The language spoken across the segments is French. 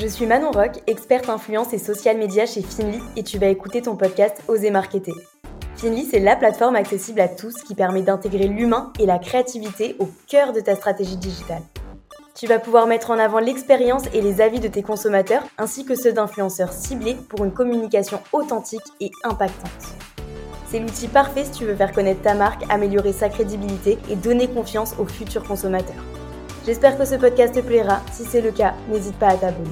Je suis Manon Rock, experte influence et social media chez Finly et tu vas écouter ton podcast Oser Marketer. Finly, c'est la plateforme accessible à tous qui permet d'intégrer l'humain et la créativité au cœur de ta stratégie digitale. Tu vas pouvoir mettre en avant l'expérience et les avis de tes consommateurs ainsi que ceux d'influenceurs ciblés pour une communication authentique et impactante. C'est l'outil parfait si tu veux faire connaître ta marque, améliorer sa crédibilité et donner confiance aux futurs consommateurs. J'espère que ce podcast te plaira. Si c'est le cas, n'hésite pas à t'abonner.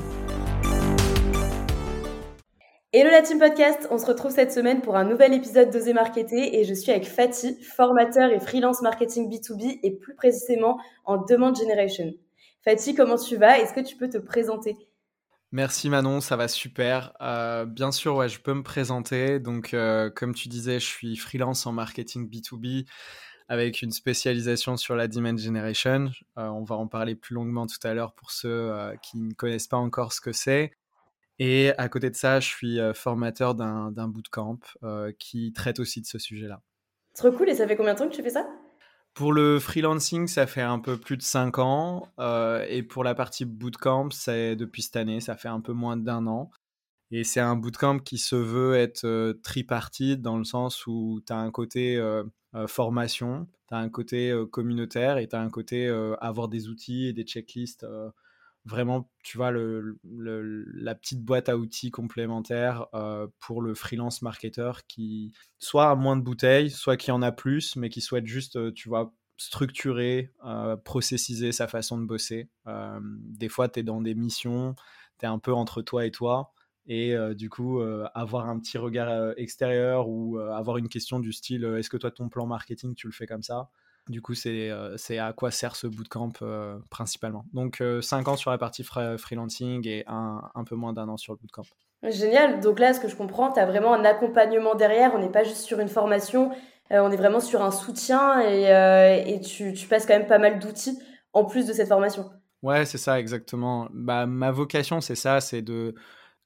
Hello la team podcast, on se retrouve cette semaine pour un nouvel épisode d'Oser Marketer et je suis avec Fatih, formateur et freelance marketing B2B et plus précisément en Demand Generation. Fatih, comment tu vas? Est-ce que tu peux te présenter? Merci Manon, ça va super. Euh, bien sûr, je peux me présenter. Donc, euh, comme tu disais, je suis freelance en marketing B2B avec une spécialisation sur la demand generation. Euh, on va en parler plus longuement tout à l'heure pour ceux qui ne connaissent pas encore ce que c'est. Et à côté de ça, je suis formateur d'un bootcamp qui traite aussi de ce sujet-là. Trop cool. Et ça fait combien de temps que tu fais ça? Pour le freelancing, ça fait un peu plus de 5 ans. Euh, et pour la partie bootcamp, c'est depuis cette année, ça fait un peu moins d'un an. Et c'est un bootcamp qui se veut être euh, tripartite dans le sens où tu as un côté formation, tu as un côté communautaire et tu as un côté avoir des outils et des checklists vraiment, tu vois, le, la petite boîte à outils complémentaire euh, pour le freelance marketer qui soit a moins de bouteilles, soit qui en a plus, mais qui souhaite juste, euh, tu vois, structurer, euh, processiser sa façon de bosser. des fois, tu es dans des missions, tu es un peu entre toi et toi. Et du coup, avoir un petit regard extérieur ou avoir une question du style est-ce que toi, ton plan marketing, tu le fais comme ça? Du coup, euh, c'est à quoi sert ce bootcamp euh, principalement. Donc, 5 euh, ans sur la partie freelancing et un, un peu moins d'un an sur le bootcamp. Génial. Donc là, ce que je comprends, tu as vraiment un accompagnement derrière. On n'est pas juste sur une formation, on est vraiment sur un soutien et, et tu, tu, passes quand même pas mal d'outils en plus de cette formation. Ouais, c'est ça, exactement. Bah, ma vocation, c'est ça, c'est de,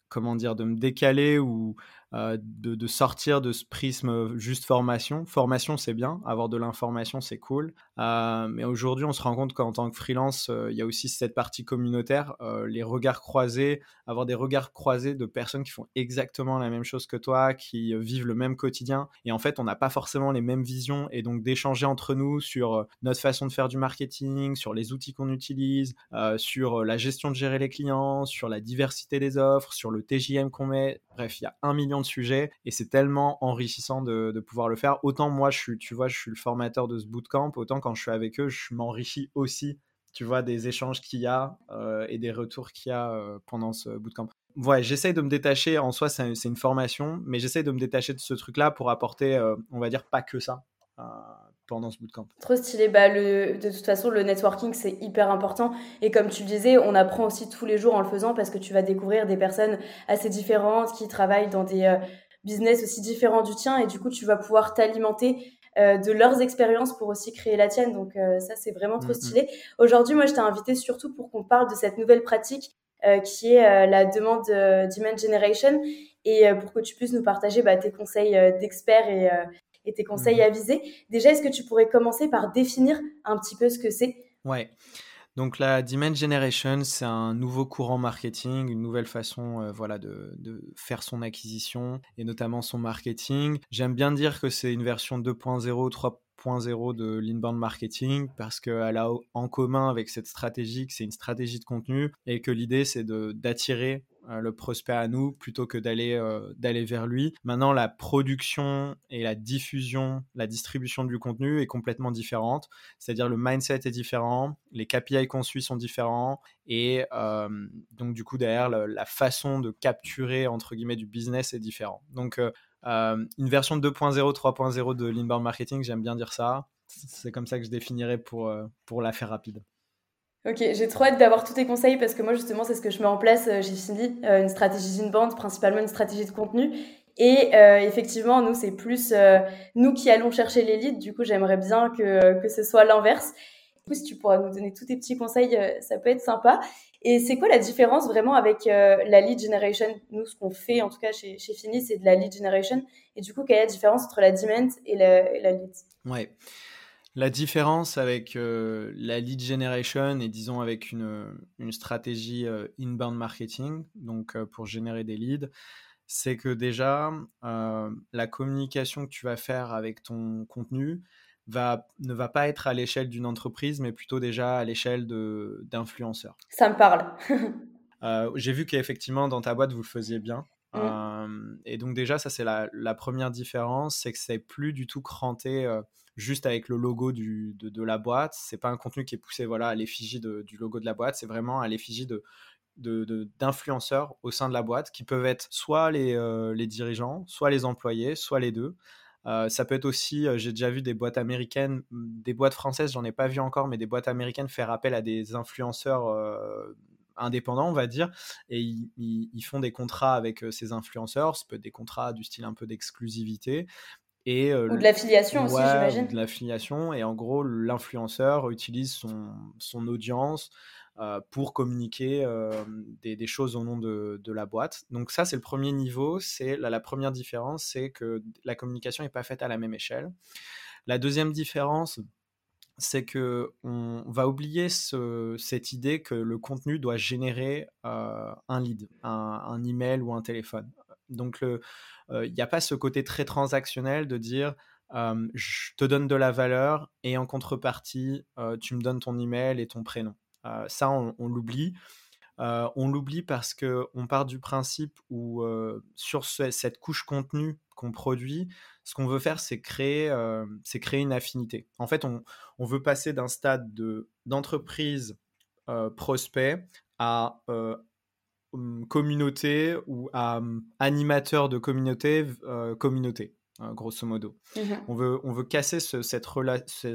comment dire, de me décaler ou euh, de, sortir de ce prisme juste formation. Formation, c'est bien, avoir de l'information, c'est cool. Euh, mais aujourd'hui, on se rend compte qu'en tant que freelance, euh, il y a aussi cette partie communautaire, les regards croisés, avoir des regards croisés de personnes qui font exactement la même chose que toi, qui vivent le même quotidien. Et en fait, on n'a pas forcément les mêmes visions. Et donc, d'échanger entre nous sur notre façon de faire du marketing, sur les outils qu'on utilise, sur la gestion de gérer les clients, sur la diversité des offres, sur le TJM qu'on met. Bref, il y a un million de sujets et c'est tellement enrichissant de, pouvoir le faire. Autant moi, je suis, tu vois, je suis le formateur de ce bootcamp, autant quand je suis avec eux, je m'enrichis aussi, tu vois, des échanges qu'il y a euh, et des retours qu'il y a euh, pendant ce bootcamp. Ouais, j'essaye de me détacher. En soi, c'est une formation, mais j'essaye de me détacher de ce truc-là pour apporter, euh, on va dire, pas que ça pendant ce bootcamp. Trop stylé. Bah, le, de toute façon, le networking, c'est hyper important. Et comme tu le disais, on apprend aussi tous les jours en le faisant parce que tu vas découvrir des personnes assez différentes qui travaillent dans des business aussi différents du tien. Et du coup, tu vas pouvoir t'alimenter euh, de leurs expériences pour aussi créer la tienne. Donc euh, ça, c'est vraiment trop stylé. Aujourd'hui, moi, je t'ai invité surtout pour qu'on parle de cette nouvelle pratique qui est la demande Demand Generation et pour que tu puisses nous partager bah, tes conseils d'experts et, et tes conseils mhm. avisés. Déjà, est-ce que tu pourrais commencer par définir un petit peu ce que c'est? Ouais. Donc la Demand Generation, c'est un nouveau courant marketing, une nouvelle façon euh, voilà, de, de, faire son acquisition et notamment son marketing. J'aime bien dire que c'est une version 2.0, 3.0 de l'inbound marketing parce qu'elle a en commun avec cette stratégie que c'est une stratégie de contenu et que l'idée c'est d'attirer euh, le prospect à nous plutôt que d'aller euh, d'aller vers lui. Maintenant, la production et la diffusion, la distribution du contenu est complètement différente. C'est-à-dire le mindset est différent, les KPI qu'on suit sont différents et euh, donc du coup derrière la, façon de capturer entre guillemets du business est différent. Donc une version 2.0, 3.0 de l'inbound marketing, j'aime bien dire ça. C'est comme ça que je définirais pour, pour la faire rapide. Ok, j'ai trop hâte d'avoir tous tes conseils parce que moi justement c'est ce que je mets en place. Euh, j'ai fini euh, une stratégie d'inbound, principalement une stratégie de contenu. Et euh, effectivement, nous c'est plus nous qui allons chercher les leads. Du coup, j'aimerais bien que, que ce soit l'inverse. Si tu pourras nous donner tous tes petits conseils, ça peut être sympa. Et c'est quoi la différence vraiment avec la lead generation? Nous, ce qu'on fait en tout cas chez, chez Fini, c'est de la lead generation. Et du coup, quelle est la différence entre la demand et la, lead? Ouais. La différence avec la lead generation et disons avec une stratégie inbound marketing, donc pour générer des leads, c'est que déjà, la communication que tu vas faire avec ton contenu va, ne va pas être à l'échelle d'une entreprise, mais plutôt déjà à l'échelle d'influenceurs. Ça me parle. J'ai vu qu'effectivement, dans ta boîte, vous le faisiez bien. Mmh. et donc déjà, ça c'est la, la, première différence, c'est que c'est plus du tout cranté juste avec le logo du, de, la boîte. C'est pas un contenu qui est poussé voilà, à l'effigie du logo de la boîte, c'est vraiment à l'effigie de, d'influenceurs au sein de la boîte qui peuvent être soit les, les dirigeants, soit les employés, soit les deux. Ça peut être aussi, j'ai déjà vu des boîtes américaines, des boîtes françaises, j'en ai pas vu encore, mais des boîtes américaines faire appel à des influenceurs indépendants, on va dire, et ils, font des contrats avec ces influenceurs. Ça peut être des contrats du style un peu d'exclusivité. Et, ou de l'affiliation aussi, j'imagine. De l'affiliation. Et en gros, l'influenceur utilise son, son audience pour communiquer des, choses au nom de, la boîte. Donc ça, c'est le premier niveau. C'est la, première différence, c'est que la communication n'est pas faite à la même échelle. La deuxième différence, c'est que on va oublier cette idée que le contenu doit générer un lead, un, un, email ou un téléphone. Donc il n'y a pas ce côté très transactionnel de dire je te donne de la valeur et en contrepartie tu me donnes ton email et ton prénom. Ça on, l'oublie. on l'oublie parce qu'on part du principe où sur cette couche contenu qu'on produit, ce qu'on veut faire, c'est créer, une affinité. En fait, on, veut passer d'un stade de, d'entreprise prospect à hum, communauté ou à hum, animateur de communauté, communauté. Grosso modo. Mmh on, veut, on veut casser cette,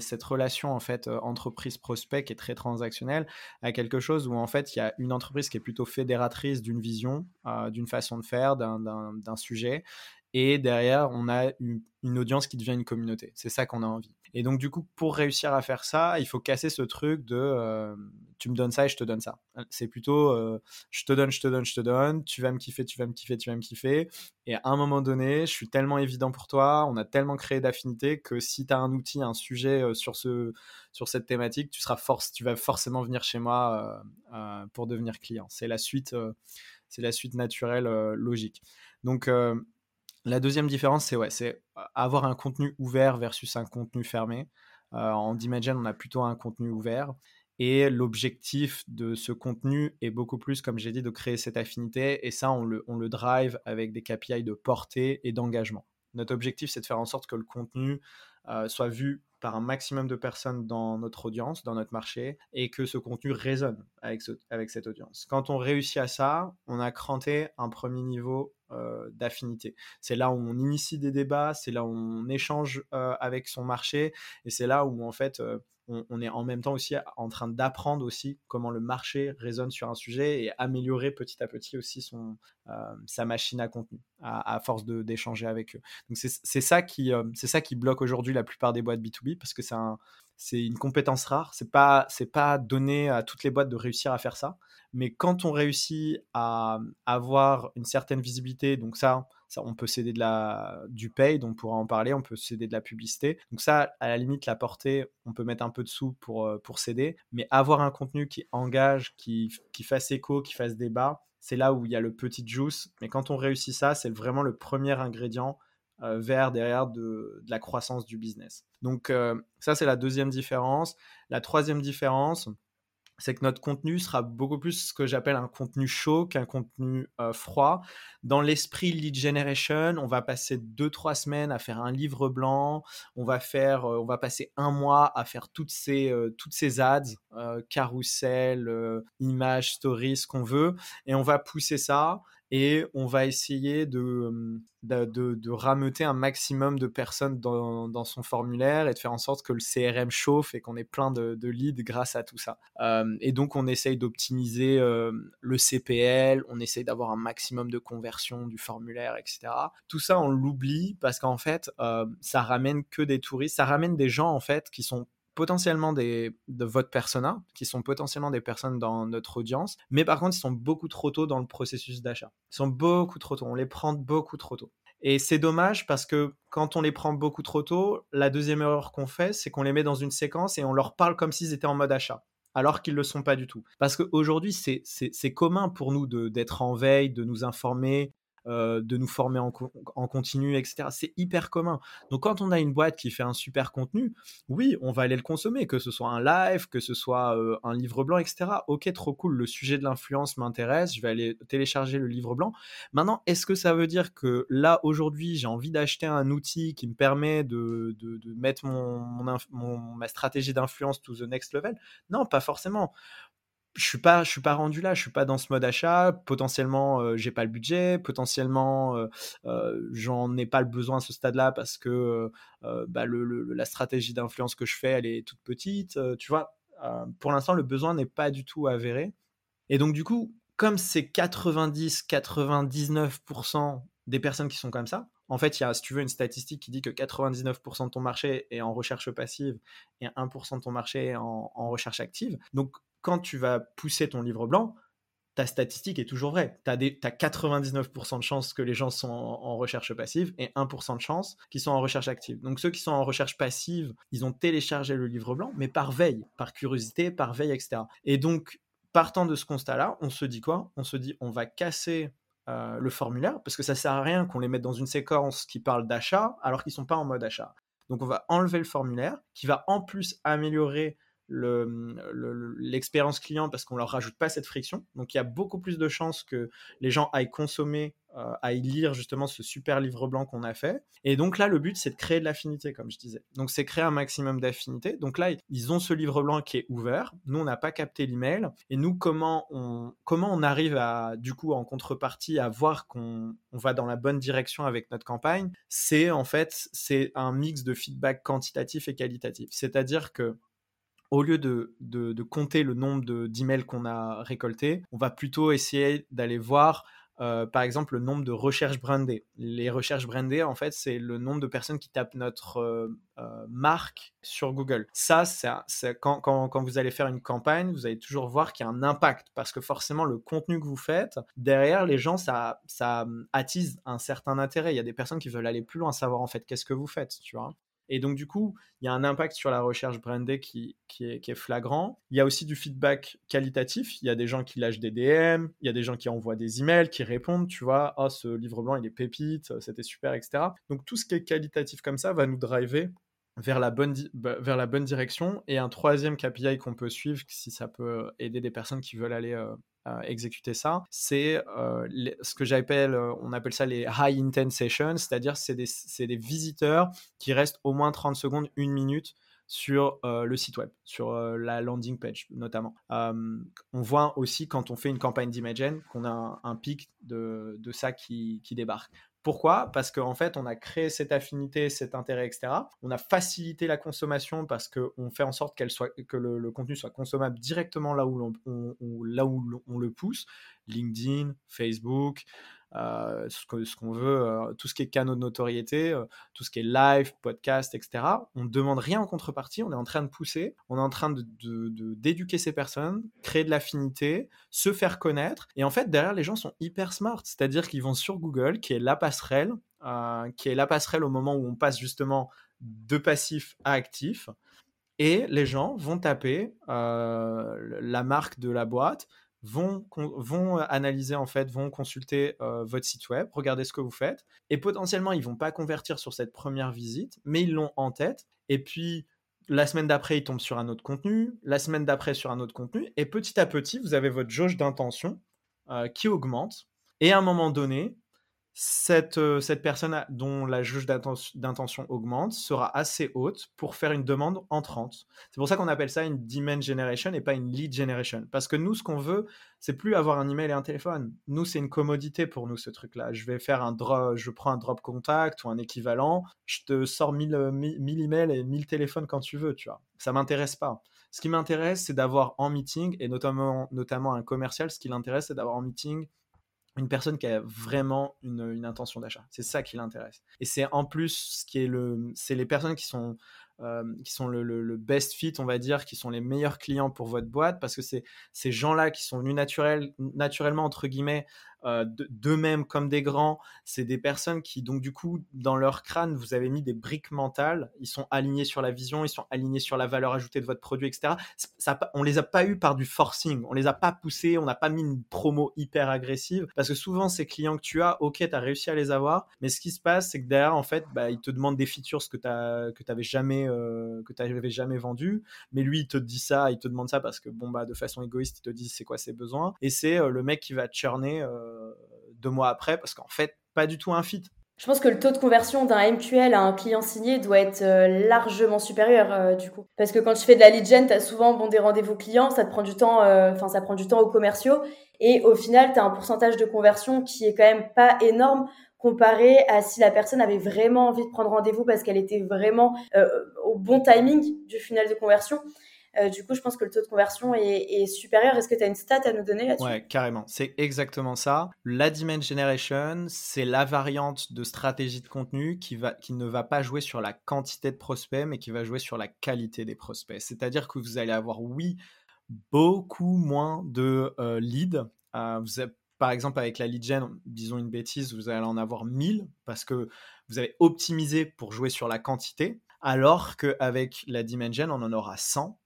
cette relation en fait entreprise-prospect qui est très transactionnelle à quelque chose où en fait il y a une entreprise qui est plutôt fédératrice d'une vision, d'une façon de faire, d'un, d'un sujet et derrière, on a une, audience qui devient une communauté. C'est ça qu'on a envie. Et donc, du coup, pour réussir à faire ça, il faut casser ce truc de euh, tu me donnes ça et je te donne ça. C'est plutôt euh, je te donne, je te donne, je te donne, tu vas me kiffer, tu vas me kiffer, tu vas me kiffer. Et à un moment donné, je suis tellement évident pour toi, on a tellement créé d'affinités que si tu as un outil, un sujet euh, sur, ce, sur cette thématique, tu, seras force, tu vas forcément venir chez moi pour devenir client. C'est la suite. c'est la suite naturelle logique. Donc, la deuxième différence, c'est c'est avoir un contenu ouvert versus un contenu fermé. Euh, en Dimagen, on a plutôt un contenu ouvert. Et l'objectif de ce contenu est beaucoup plus, comme j'ai dit, de créer cette affinité. Et ça, on le, on le drive avec des KPI de portée et d'engagement. Notre objectif, c'est de faire en sorte que le contenu euh, soit vu par un maximum de personnes dans notre audience, dans notre marché, et que ce contenu résonne avec, cette audience. Quand on réussit à ça, on a cranté un premier niveau euh, d'affinité. C'est là où on initie des débats, c'est là où on échange euh, avec son marché, et c'est là où en fait euh, on, est en même temps aussi en train d'apprendre aussi comment le marché résonne sur un sujet et améliorer petit à petit aussi son, sa machine à contenu à, force d'échanger avec eux. Donc c'est ça qui c'est ça qui bloque aujourd'hui la plupart des boîtes B2B parce que c'est un une compétence rare. C'est pas, pas donné à toutes les boîtes de réussir à faire ça. Mais quand on réussit à avoir une certaine visibilité, donc ça, on peut céder de la, du paid, on pourra en parler, on peut céder de la publicité. Donc ça, à la limite, la portée, on peut mettre un peu de sous pour, euh, pour céder. Mais avoir un contenu qui engage, qui, qui fasse écho, qui fasse débat, c'est là où il y a le petit juice. Mais quand on réussit ça, c'est vraiment le premier ingrédient euh, vers derrière de, la croissance du business. Donc euh, ça, c'est la deuxième différence. La troisième différence, c'est que notre contenu sera beaucoup plus ce que j'appelle un contenu chaud qu'un contenu euh, froid. Dans l'esprit lead generation, on va passer deux trois semaines à faire un livre blanc, on va faire, on va passer un mois à faire toutes ces toutes ces ads, carousel, images, stories, ce qu'on veut, et on va pousser ça et on va essayer de, de, de, rameuter un maximum de personnes dans, dans, son formulaire et de faire en sorte que le CRM chauffe et qu'on ait plein de, leads grâce à tout ça. Et donc on essaye d'optimiser le CPL, on essaye d'avoir un maximum de conversion du formulaire, etc. Tout ça on l'oublie parce qu'en fait ça ramène que des touristes, ça ramène des gens en fait qui sont potentiellement des, de votre persona, qui sont potentiellement des personnes dans notre audience, mais par contre, ils sont beaucoup trop tôt dans le processus d'achat. Ils sont beaucoup trop tôt, on les prend beaucoup trop tôt. Et c'est dommage parce que quand on les prend beaucoup trop tôt, la deuxième erreur qu'on fait, c'est qu'on les met dans une séquence et on leur parle comme s'ils étaient en mode achat alors qu'ils ne le sont pas du tout. Parce qu'aujourd'hui, c'est commun pour nous d'être en veille, de nous informer, euh, de nous former en, continu, etc. C'est hyper commun. Donc quand on a une boîte qui fait un super contenu, oui, on va aller le consommer, que ce soit un live, que ce soit euh, un livre blanc, etc. Ok, trop cool, le sujet de l'influence m'intéresse, je vais aller télécharger le livre blanc. Maintenant, est-ce que ça veut dire que là, aujourd'hui, j'ai envie d'acheter un outil qui me permet de, mettre ma stratégie d'influence to the next level? Non, pas forcément je suis pas je suis pas rendu là je suis pas dans ce mode achat. Potentiellement euh, j'ai pas le budget. Potentiellement euh, euh, j'en ai pas le besoin à ce stade là parce que bah, la stratégie d'influence que je fais elle est toute petite tu vois. Pour l'instant le besoin n'est pas du tout avéré. Et donc du coup comme c'est 90 99% des personnes qui sont comme ça en fait, il y a, si tu veux, une statistique qui dit que 99% de ton marché est en recherche passive et 1% de ton marché est en, en recherche active. Donc, quand tu vas pousser ton livre blanc, ta statistique est toujours vraie. Tu as, 99% de chances que les gens sont en, recherche passive et 1% de chances qu'ils sont en recherche active. Donc ceux qui sont en recherche passive, ils ont téléchargé le livre blanc, mais par veille, par curiosité, par veille, etc. Et donc, partant de ce constat-là, on se dit quoi? On se dit, on va casser euh, le formulaire, parce que ça sert à rien qu'on les mette dans une séquence qui parle d'achat, alors qu'ils sont pas en mode achat. Donc on va enlever le formulaire, qui va en plus améliorer l'expérience le, client parce qu'on leur rajoute pas cette friction. Donc il y a beaucoup plus de chances que les gens aillent consommer, euh, aillent lire justement ce super livre blanc qu'on a fait. Et donc là, le but, c'est de créer de l'affinité, comme je disais. Donc c'est créer un maximum d'affinité. Donc là, ils ont ce livre blanc qui est ouvert. Nous, on n'a pas capté l'email. Et nous, comment on, comment on arrive à, du coup, en contrepartie, à voir qu'on on va dans la bonne direction avec notre campagne C'est en fait, c'est un mix de feedback quantitatif et qualitatif. C'est-à-dire que au lieu de, de, compter le nombre d'emails qu'on a récoltés, on va plutôt essayer d'aller voir, euh, par exemple, le nombre de recherches brandées. Les recherches brandées, en fait, c'est le nombre de personnes qui tapent notre euh, euh, marque sur Google. Ça, c'est quand, quand, quand, vous allez faire une campagne, vous allez toujours voir qu'il y a un impact, parce que forcément, le contenu que vous faites, derrière, les gens, ça, ça attise un certain intérêt. Il y a des personnes qui veulent aller plus loin, savoir en fait qu'est-ce que vous faites, tu vois. Et donc, du coup, il y a un impact sur la recherche brandée qui, est, flagrant. Il y a aussi du feedback qualitatif. Il y a des gens qui lâchent des DM, il y a des gens qui envoient des emails, qui répondent, tu vois, oh, ce livre blanc, il est pépite, c'était super, etc. Donc, tout ce qui est qualitatif comme ça va nous driver vers la bonne, bah, direction. Et un troisième KPI qu'on peut suivre, si ça peut aider des personnes qui veulent aller euh, exécuter ça, c'est euh, ce que j'appelle, euh, on appelle ça les high intent sessions, c'est-à-dire c'est des, des, visiteurs qui restent au moins 30 secondes, une minute sur le site web, sur la landing page notamment. on voit aussi quand on fait une campagne d'Imagen qu'on a un, pic de, de ça qui, qui, débarque. Pourquoi? Parce qu'en fait, on a créé cette affinité, cet intérêt, etc. On a facilité la consommation parce qu'on fait en sorte que le, contenu soit consommable directement là où on le pousse. LinkedIn, Facebook, euh, ce qu'on veut, euh, tout ce qui est canaux de notoriété, euh, tout ce qui est live, podcast, etc. On ne demande rien en contrepartie, on est en train de pousser, on est en train d'éduquer de, ces personnes, créer de l'affinité, se faire connaître. Et en fait, derrière, les gens sont hyper smart, c'est-à-dire qu'ils vont sur Google, qui est la passerelle, qui est la passerelle au moment où on passe justement de passif à actif. Et les gens vont taper la marque de la boîte, vont, vont euh, analyser en fait, vont consulter euh, votre site web, regarder ce que vous faites, et potentiellement ils vont pas convertir sur cette première visite, mais ils l'ont en tête, et puis la semaine d'après ils tombent sur un autre contenu, la semaine d'après sur un autre contenu, et petit à petit vous avez votre jauge d'intention euh, qui augmente, et à un moment donné, cette, euh, cette personne dont la juge d'intention augmente sera assez haute pour faire une demande entrante. C'est pour ça qu'on appelle ça une demand generation et pas une lead generation. Parce que nous, ce qu'on veut, c'est plus avoir un email et un téléphone. Nous, c'est une commodité pour nous, ce truc-là. Je vais faire un drop, je prends un drop contact ou un équivalent, je te sors 1000, 1000 emails et 1000 téléphones quand tu veux, tu vois. Ça m'intéresse pas. Ce qui m'intéresse, c'est d'avoir en meeting, et notamment, notamment un commercial, ce qui l'intéresse, c'est d'avoir en meeting une personne qui a vraiment une, intention d'achat. C'est ça qui l'intéresse. Et c'est en plus ce qui est le, c'est les personnes qui sont euh, qui sont le, best fit, on va dire, qui sont les meilleurs clients pour votre boîte, parce que c'est ces gens-là qui sont venus naturel, naturellement entre guillemets euh, d'eux-mêmes comme des grands. C'est des personnes qui, donc du coup, dans leur crâne, vous avez mis des briques mentales. Ils sont alignés sur la vision, ils sont alignés sur la valeur ajoutée de votre produit, etc. Ça, on les a pas eu par du forcing, on les a pas poussés, on n'a pas mis une promo hyper agressive. Parce que souvent, ces clients que tu as, ok, tu as réussi à les avoir, mais ce qui se passe, c'est que derrière, en fait, bah, ils te demandent des features que tu n'avais jamais, euh, jamais vendu. Mais lui, il te dit ça, il te demande ça parce que, bon, bah, de façon égoïste, il te dit c'est quoi ses besoins. Et c'est euh, le mec qui va churner deux mois après parce qu'en fait, pas du tout un fit. Je pense que le taux de conversion d'un MQL à un client signé doit être euh, largement supérieur du coup. Parce que quand tu fais de la lead gen, tu as souvent bon, des rendez-vous clients, ça te prend du temps, enfin ça prend du temps aux commerciaux. Et au final, tu as un pourcentage de conversion qui est quand même pas énorme comparé à si la personne avait vraiment envie de prendre rendez-vous parce qu'elle était vraiment au bon timing du final de conversion. Euh, du coup, je pense que le taux de conversion est, supérieur. Est-ce que tu as une stat à nous donner là-dessus? Ouais, carrément. C'est exactement ça. La Demand Generation, c'est la variante de stratégie de contenu qui, va, qui ne va pas jouer sur la quantité de prospects, mais qui va jouer sur la qualité des prospects. C'est-à-dire que vous allez avoir, oui, beaucoup moins de euh, leads. Euh, par exemple, avec la lead gen, disons une bêtise, vous allez en avoir 1000 parce que vous avez optimisé pour jouer sur la quantité, alors qu'avec la gen, on en aura 100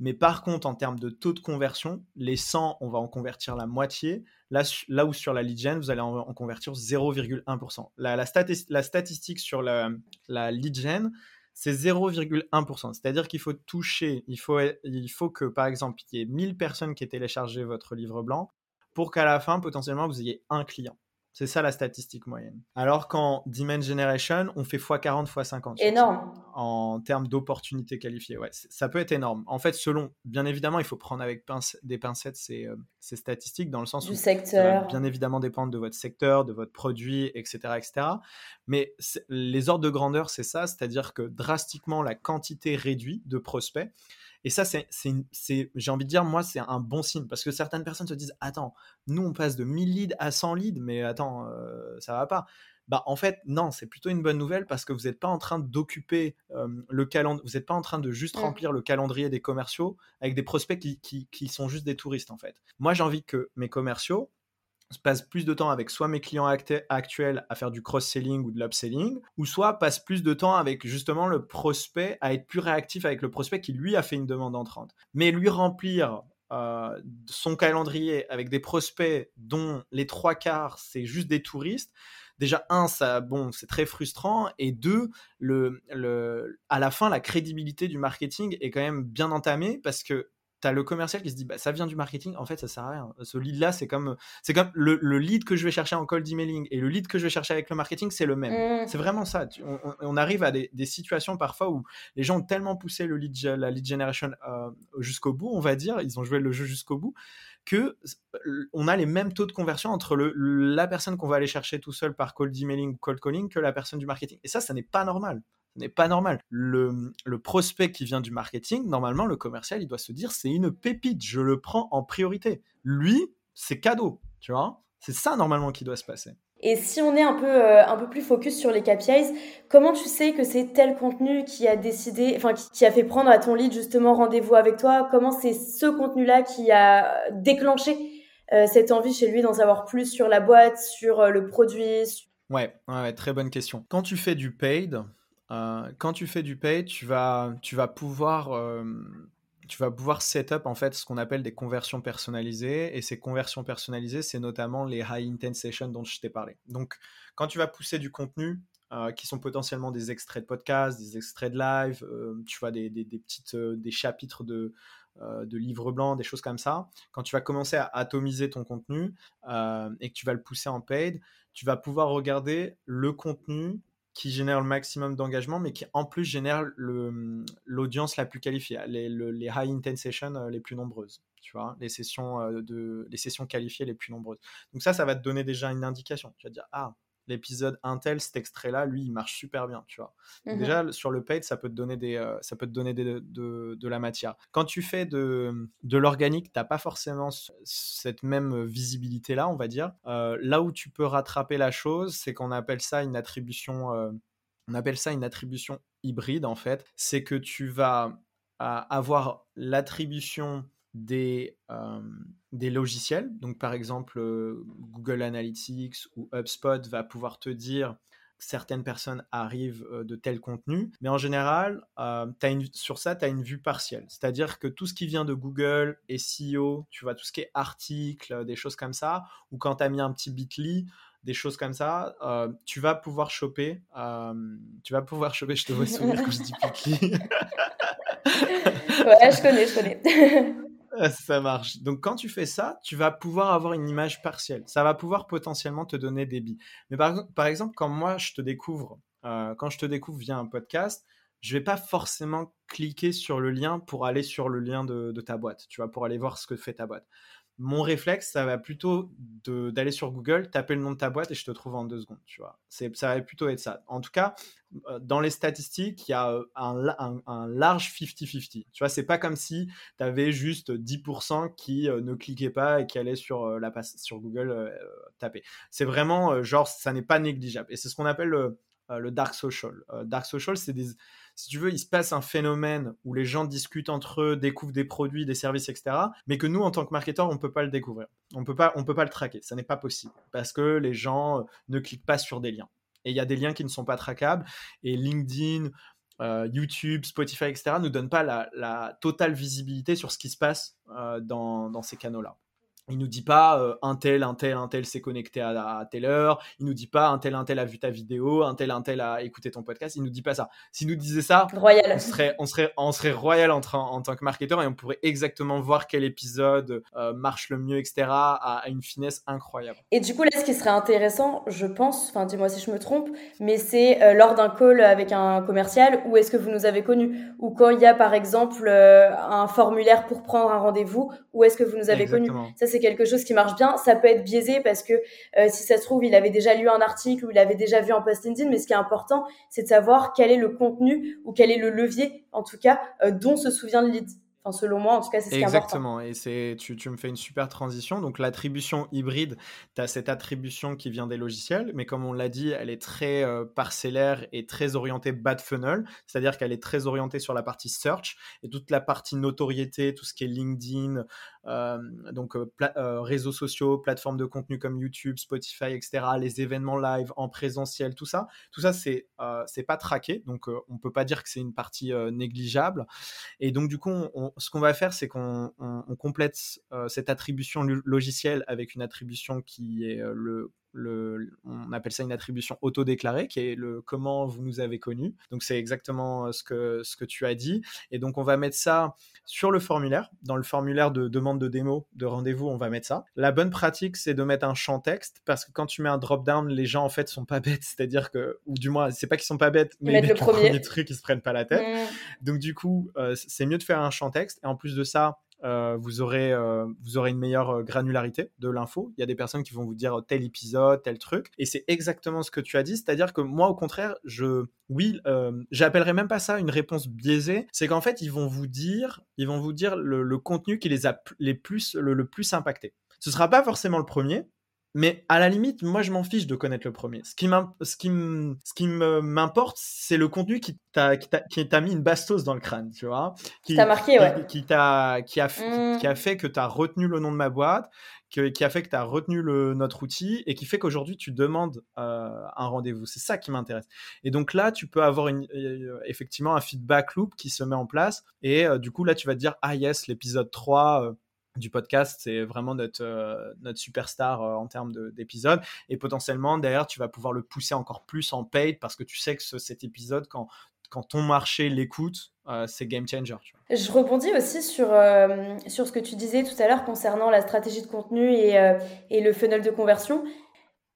mais par contre, en termes de taux de conversion, les 100, on va en convertir la moitié. Là, là où sur la lead gen, vous allez en, convertir 0,1%. La, la, statistique sur la, la lead gen, c'est 0,1%. C'est-à-dire qu'il faut toucher, il faut, il faut que, par exemple, il y ait 1000 personnes qui aient téléchargé votre livre blanc pour qu'à la fin, potentiellement, vous ayez un client. C'est ça la statistique moyenne. Alors qu'en Demand Generation, on fait x40, x50. Énorme. En termes d'opportunités qualifiées. Ouais, ça peut être énorme. En fait, selon, bien évidemment, il faut prendre avec des pincettes ces, euh, ces, statistiques dans le sens du où secteur. bien évidemment dépendre de votre secteur, de votre produit, etc. etc. Mais les ordres de grandeur, c'est ça, c'est-à-dire que drastiquement, la quantité réduite de prospects. Et ça, c'est, j'ai envie de dire, moi, c'est un bon signe parce que certaines personnes se disent Attends, nous, on passe de 1000 leads à 100 leads, mais attends, euh, ça va pas. Bah, en fait, non, c'est plutôt une bonne nouvelle parce que vous n'êtes pas en train d'occuper le calendrier, vous n'êtes pas en train de juste mmh. remplir le calendrier des commerciaux avec des prospects qui, qui, qui sont juste des touristes, en fait. Moi, j'ai envie que mes commerciaux, passe plus de temps avec soit mes clients actuels à faire du cross-selling ou de l'upselling, ou soit passe plus de temps avec justement le prospect à être plus réactif avec le prospect qui lui a fait une demande entrante. Mais lui remplir euh, son calendrier avec des prospects dont les trois quarts c'est juste des touristes, déjà un ça bon c'est très frustrant et deux le, le à la fin la crédibilité du marketing est quand même bien entamée parce que tu le commercial qui se dit bah, ça vient du marketing, en fait ça sert à rien. Ce lead là, c'est comme, c'est comme le, lead que je vais chercher en cold emailing et le lead que je vais chercher avec le marketing, c'est le même. Mmh. C'est vraiment ça. On, arrive à des, situations parfois où les gens ont tellement poussé le lead, la lead generation euh, jusqu'au bout, on va dire, ils ont joué le jeu jusqu'au bout, que on a les mêmes taux de conversion entre le, la personne qu'on va aller chercher tout seul par cold emailing ou cold calling que la personne du marketing. Et ça, ça n'est pas normal. Ce n'est pas normal. Le, prospect qui vient du marketing, normalement, le commercial, il doit se dire c'est une pépite, je le prends en priorité. Lui, c'est cadeau, tu vois. C'est ça normalement qui doit se passer. Et si on est un peu, euh, un peu plus focus sur les KPIs, comment tu sais que c'est tel contenu qui a décidé, enfin qui, a fait prendre à ton lead justement rendez-vous avec toi? Comment c'est ce contenu-là qui a déclenché euh, cette envie chez lui d'en savoir plus sur la boîte, sur euh, le produit ouais, ouais, très bonne question. Quand tu fais du paid, euh, quand tu fais du pay, tu vas, pouvoir euh, tu vas pouvoir set up en fait ce qu'on appelle des conversions personnalisées. Et ces conversions personnalisées, c'est notamment les high intent sessions dont je t'ai parlé. Donc, quand tu vas pousser du contenu euh, qui sont potentiellement des extraits de podcast, des extraits de live, tu vois, des, petites, des chapitres de livres blancs, des choses comme ça. Quand tu vas commencer à atomiser ton contenu et que tu vas le pousser en paid, tu vas pouvoir regarder le contenu qui génère le maximum d'engagement, mais qui en plus génère l'audience la plus qualifiée, les, les high intent sessions euh, les plus nombreuses, tu vois, les sessions, euh, de, les sessions qualifiées les plus nombreuses. Donc ça, ça va te donner déjà une indication. Tu vas dire, ah, l'épisode Intel, cet extrait-là, lui, il marche super bien, tu vois. Mmh déjà, sur le paid, ça peut te donner, des, euh, ça peut te donner de, de, la matière. Quand tu fais de, de l'organique, tu n'as pas forcément cette même visibilité-là, on va dire. Euh, là où tu peux rattraper la chose, c'est qu'on appelle ça une attribution... Euh, on appelle ça une attribution hybride, en fait. C'est que tu vas avoir l'attribution des, des logiciels. Donc, par exemple, Google Analytics ou HubSpot va pouvoir te dire certaines personnes arrivent de tel contenu, mais en général, une, sur ça, tu as une vue partielle. C'est-à-dire que tout ce qui vient de Google, SEO, tu vois, tout ce qui est articles, des choses comme ça, ou quand tu as mis un petit bit.ly, des choses comme ça, tu vas pouvoir choper, tu vas pouvoir choper, je te vois sourire quand je dis bit.ly. ouais, je connais, je connais. ça marche. Donc quand tu fais ça, tu vas pouvoir avoir une image partielle. Ça va pouvoir potentiellement te donner des billes. Mais par, par exemple, quand moi je te découvre, euh, quand je te découvre via un podcast, je vais pas forcément cliquer sur le lien pour aller sur le lien de, ta boîte, tu vois, pour aller voir ce que fait ta boîte mon réflexe, ça va plutôt d'aller sur Google, taper le nom de ta boîte et je te trouve en deux secondes, tu vois. Ça va plutôt être ça. En tout cas, euh, dans les statistiques, il y a euh, un, large 50-50. Tu vois, c'est pas comme si tu avais juste 10% qui euh, ne cliquaient pas et qui allaient sur, la, sur Google taper. C'est vraiment, genre, ça n'est pas négligeable. Et c'est ce qu'on appelle le, le dark social. dark social, c'est des si tu veux, il se passe un phénomène où les gens discutent entre eux, découvrent des produits, des services, etc. Mais que nous, en tant que marketeurs, on ne peut pas le découvrir. On peut pas, on peut pas le traquer. Ça n'est pas possible parce que les gens euh, ne cliquent pas sur des liens. Et il y a des liens qui ne sont pas traquables. Et LinkedIn, euh, YouTube, Spotify, etc. ne donnent pas la, totale visibilité sur ce qui se passe euh, dans ces canaux-là. Il nous dit pas euh, un tel, un tel, un tel s'est connecté à, telle heure. Il nous dit pas un tel, un tel a vu ta vidéo, un tel, un tel a écouté ton podcast. Il nous dit pas ça. S'il nous disait ça, royal. On serait, on serait, on serait royal en, en, tant que marketeur et on pourrait exactement voir quel épisode euh, marche le mieux, etc. À, une finesse incroyable. Et du coup, là, ce qui serait intéressant, je pense, enfin, dis-moi si je me trompe, mais c'est euh, lors d'un call avec un commercial, où est-ce que vous nous avez connus? Ou quand il y a, par exemple, un formulaire pour prendre un rendez-vous, où est-ce que vous nous avez connus? Ça, c'est quelque chose qui marche bien. Ça peut être biaisé parce que euh, si ça se trouve, il avait déjà lu un article ou il avait déjà vu un post LinkedIn, mais ce qui est important, c'est de savoir quel est le contenu ou quel est le levier, en tout cas, euh, dont se souvient le lead. Enfin, selon moi, en tout cas, c'est ce qui est Exactement. Et c'est, tu, tu, me fais une super transition. Donc, l'attribution hybride, tu as cette attribution qui vient des logiciels, mais comme on l'a dit, elle est très euh, parcellaire et très orientée bad funnel, c'est-à-dire qu'elle est très orientée sur la partie search et toute la partie notoriété, tout ce qui est LinkedIn, euh, donc euh, réseaux sociaux, plateformes de contenu comme YouTube, Spotify, etc., les événements live en présentiel, tout ça. Tout ça, c'est c'est pas traqué, donc on peut pas dire que c'est une partie négligeable. Et donc, du coup, on ce qu'on va faire, c'est qu'on complète euh, cette attribution logicielle avec une attribution qui est euh, le on appelle ça une attribution auto-déclarée, qui est le comment vous nous avez connu. Donc c'est exactement euh, ce que, ce que tu as dit. Et donc on va mettre ça sur le formulaire. Dans le formulaire de demande de démo, de rendez-vous, on va mettre ça. La bonne pratique, c'est de mettre un champ texte, parce que quand tu mets un drop-down, les gens en fait sont pas bêtes. C'est-à-dire que, ou du moins, c'est pas qu'ils sont pas bêtes, mais ils mettent le premier. truc, ils se prennent pas la tête. Mmh. Donc du coup, euh, c'est mieux de faire un champ texte. Et en plus de ça, euh, vous, aurez, euh, vous aurez une meilleure euh, granularité de l'info. Il y a des personnes qui vont vous dire tel épisode, tel truc. Et c'est exactement ce que tu as dit. C'est-à-dire que moi, au contraire, je, oui, j'appellerais même pas ça une réponse biaisée. C'est qu'en fait, ils vont vous dire, ils vont vous dire le, contenu qui les a les plus, le, le plus impacté. Ce sera pas forcément le premier, mais à la limite, moi, je m'en fiche de connaître le premier. Ce qui m'importe, c'est le contenu qui t'a mis une bastos dans le crâne, tu vois. Qui t'a marqué, ouais. Qui, t'a qui a mmh. qui a fait que tu as retenu le nom de ma boîte, qui, qui a fait que tu as retenu le, notre outil et qui fait qu'aujourd'hui tu demandes euh, un rendez-vous. C'est ça qui m'intéresse. Et donc là, tu peux avoir une, euh, effectivement un feedback loop qui se met en place et euh, du coup là, tu vas te dire ah yes, l'épisode 3 du podcast, c'est vraiment notre, euh, notre superstar euh, en termes d'épisodes. Et potentiellement, derrière, tu vas pouvoir le pousser encore plus en paid parce que tu sais que cet épisode, quand, quand ton marché l'écoute, euh, c'est game changer. Je rebondis aussi sur, sur ce que tu disais tout à l'heure concernant la stratégie de contenu et, et le funnel de conversion.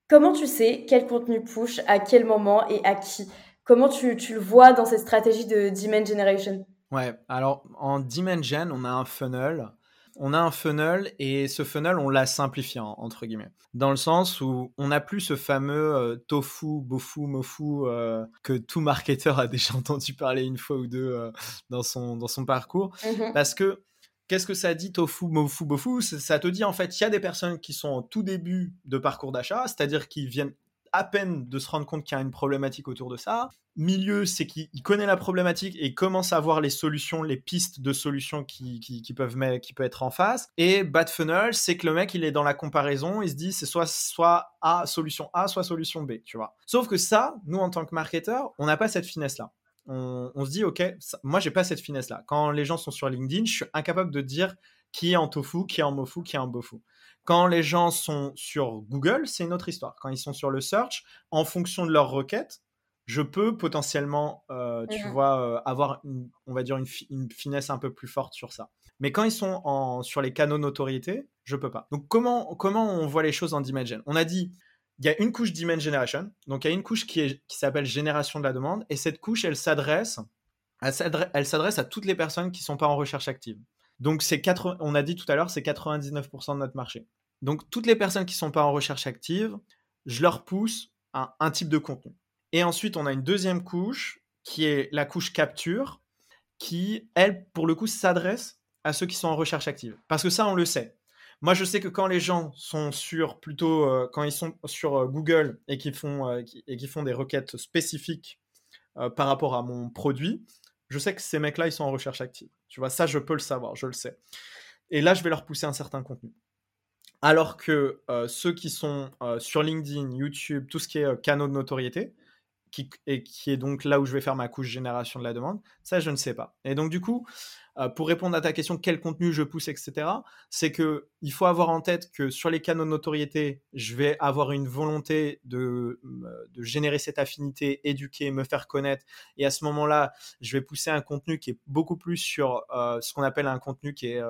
Comment tu sais quel contenu push, à quel moment et à qui? Comment tu, tu le vois dans cette stratégie de demand generation? Ouais, alors en demand gen, on a un funnel on a un funnel et ce funnel, on l'a simplifié, entre guillemets. Dans le sens où on n'a plus ce fameux euh, tofu, bofu, mofu euh, que tout marketeur a déjà entendu parler une fois ou deux euh, dans, son, dans son parcours. Mm-hmm. Parce que qu'est-ce que ça dit tofu, mofu, bofu? Ça te dit en fait, il y a des personnes qui sont au tout début de parcours d'achat, c'est-à-dire qui viennent à peine de se rendre compte qu'il y a une problématique autour de ça. Milieu, c'est qu'il connaît la problématique et commence à voir les solutions, les pistes de solutions qui, peuvent, qui peuvent être en face. Et bad funnel, c'est que le mec, il est dans la comparaison, il se dit c'est soit, soit A, solution A, soit solution B, tu vois. Sauf que ça, nous, en tant que marketeur, on n'a pas cette finesse-là. On, se dit, OK, moi, j'ai pas cette finesse-là. Quand les gens sont sur LinkedIn, je suis incapable de dire qui est en tofu, qui est en mofu, qui est en bofu. Quand les gens sont sur Google, c'est une autre histoire. Quand ils sont sur le search, en fonction de leur requête, je peux potentiellement, euh, tu mmh vois, euh, avoir, on va dire, une, finesse un peu plus forte sur ça. Mais quand ils sont en, sur les canaux notoriété, je peux pas. Donc comment, comment on voit les choses en Dimension On a dit, il y a une couche Demand Generation, donc il y a une couche qui, qui s'appelle génération de la demande, et cette couche, elle s'adresse, elle s'adresse à toutes les personnes qui sont pas en recherche active. Donc, c'est on a dit tout à l'heure, c'est 99% de notre marché. Donc, toutes les personnes qui ne sont pas en recherche active, je leur pousse un, type de contenu. Et ensuite, on a une deuxième couche qui est la couche capture, qui, elle, pour le coup, s'adresse à ceux qui sont en recherche active. Parce que ça, on le sait. Moi, je sais que quand les gens sont sur plutôt euh, quand ils sont sur euh, Google et qui font euh, et qui font des requêtes spécifiques par rapport à mon produit, je sais que ces mecs-là, ils sont en recherche active. Tu vois, ça, je peux le savoir, je le sais. Et là, je vais leur pousser un certain contenu. Alors que euh, ceux qui sont euh, sur LinkedIn, YouTube, tout ce qui est euh, canaux de notoriété, et qui est donc là où je vais faire ma couche génération de la demande, ça, je ne sais pas. Et donc, du coup, euh, pour répondre à ta question, quel contenu je pousse, etc., c'est que il faut avoir en tête que sur les canaux de notoriété, je vais avoir une volonté de, euh, de générer cette affinité, éduquer, me faire connaître. Et à ce moment-là, je vais pousser un contenu qui est beaucoup plus sur euh, ce qu'on appelle un contenu qui est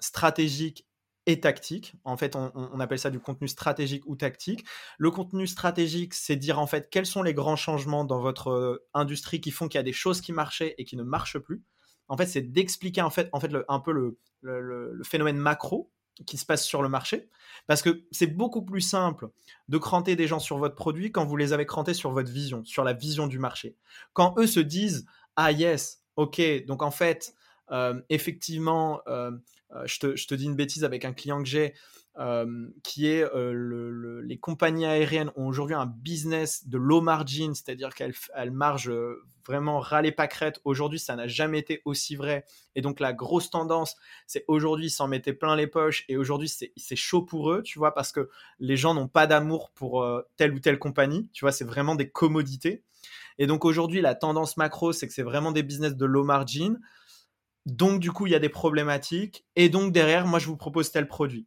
stratégique et tactique. En fait, on, appelle ça du contenu stratégique ou tactique. Le contenu stratégique, c'est dire en fait quels sont les grands changements dans votre industrie qui font qu'il y a des choses qui marchaient et qui ne marchent plus en fait, c'est d'expliquer en fait, en fait un peu le, phénomène macro qui se passe sur le marché. Parce que c'est beaucoup plus simple de cranter des gens sur votre produit quand vous les avez crantés sur votre vision, sur la vision du marché. Quand eux se disent Ah yes, ok, donc en fait, euh, effectivement, euh, euh, je, te, je, te, dis une bêtise avec un client que j'ai, qui est le, les compagnies aériennes ont aujourd'hui un business de low margin, c'est-à-dire qu'elles elles margent vraiment râler pâquerette. Aujourd'hui, ça n'a jamais été aussi vrai. Et donc, la grosse tendance, c'est aujourd'hui, s'en mettaient plein les poches. Et aujourd'hui, c'est chaud pour eux, tu vois, parce que les gens n'ont pas d'amour pour telle ou telle compagnie. Tu vois, c'est vraiment des commodités. Et donc, aujourd'hui, la tendance macro, c'est que c'est vraiment des business de low margin. Donc, du coup, il y a des problématiques. Et donc, derrière, moi, je vous propose tel produit.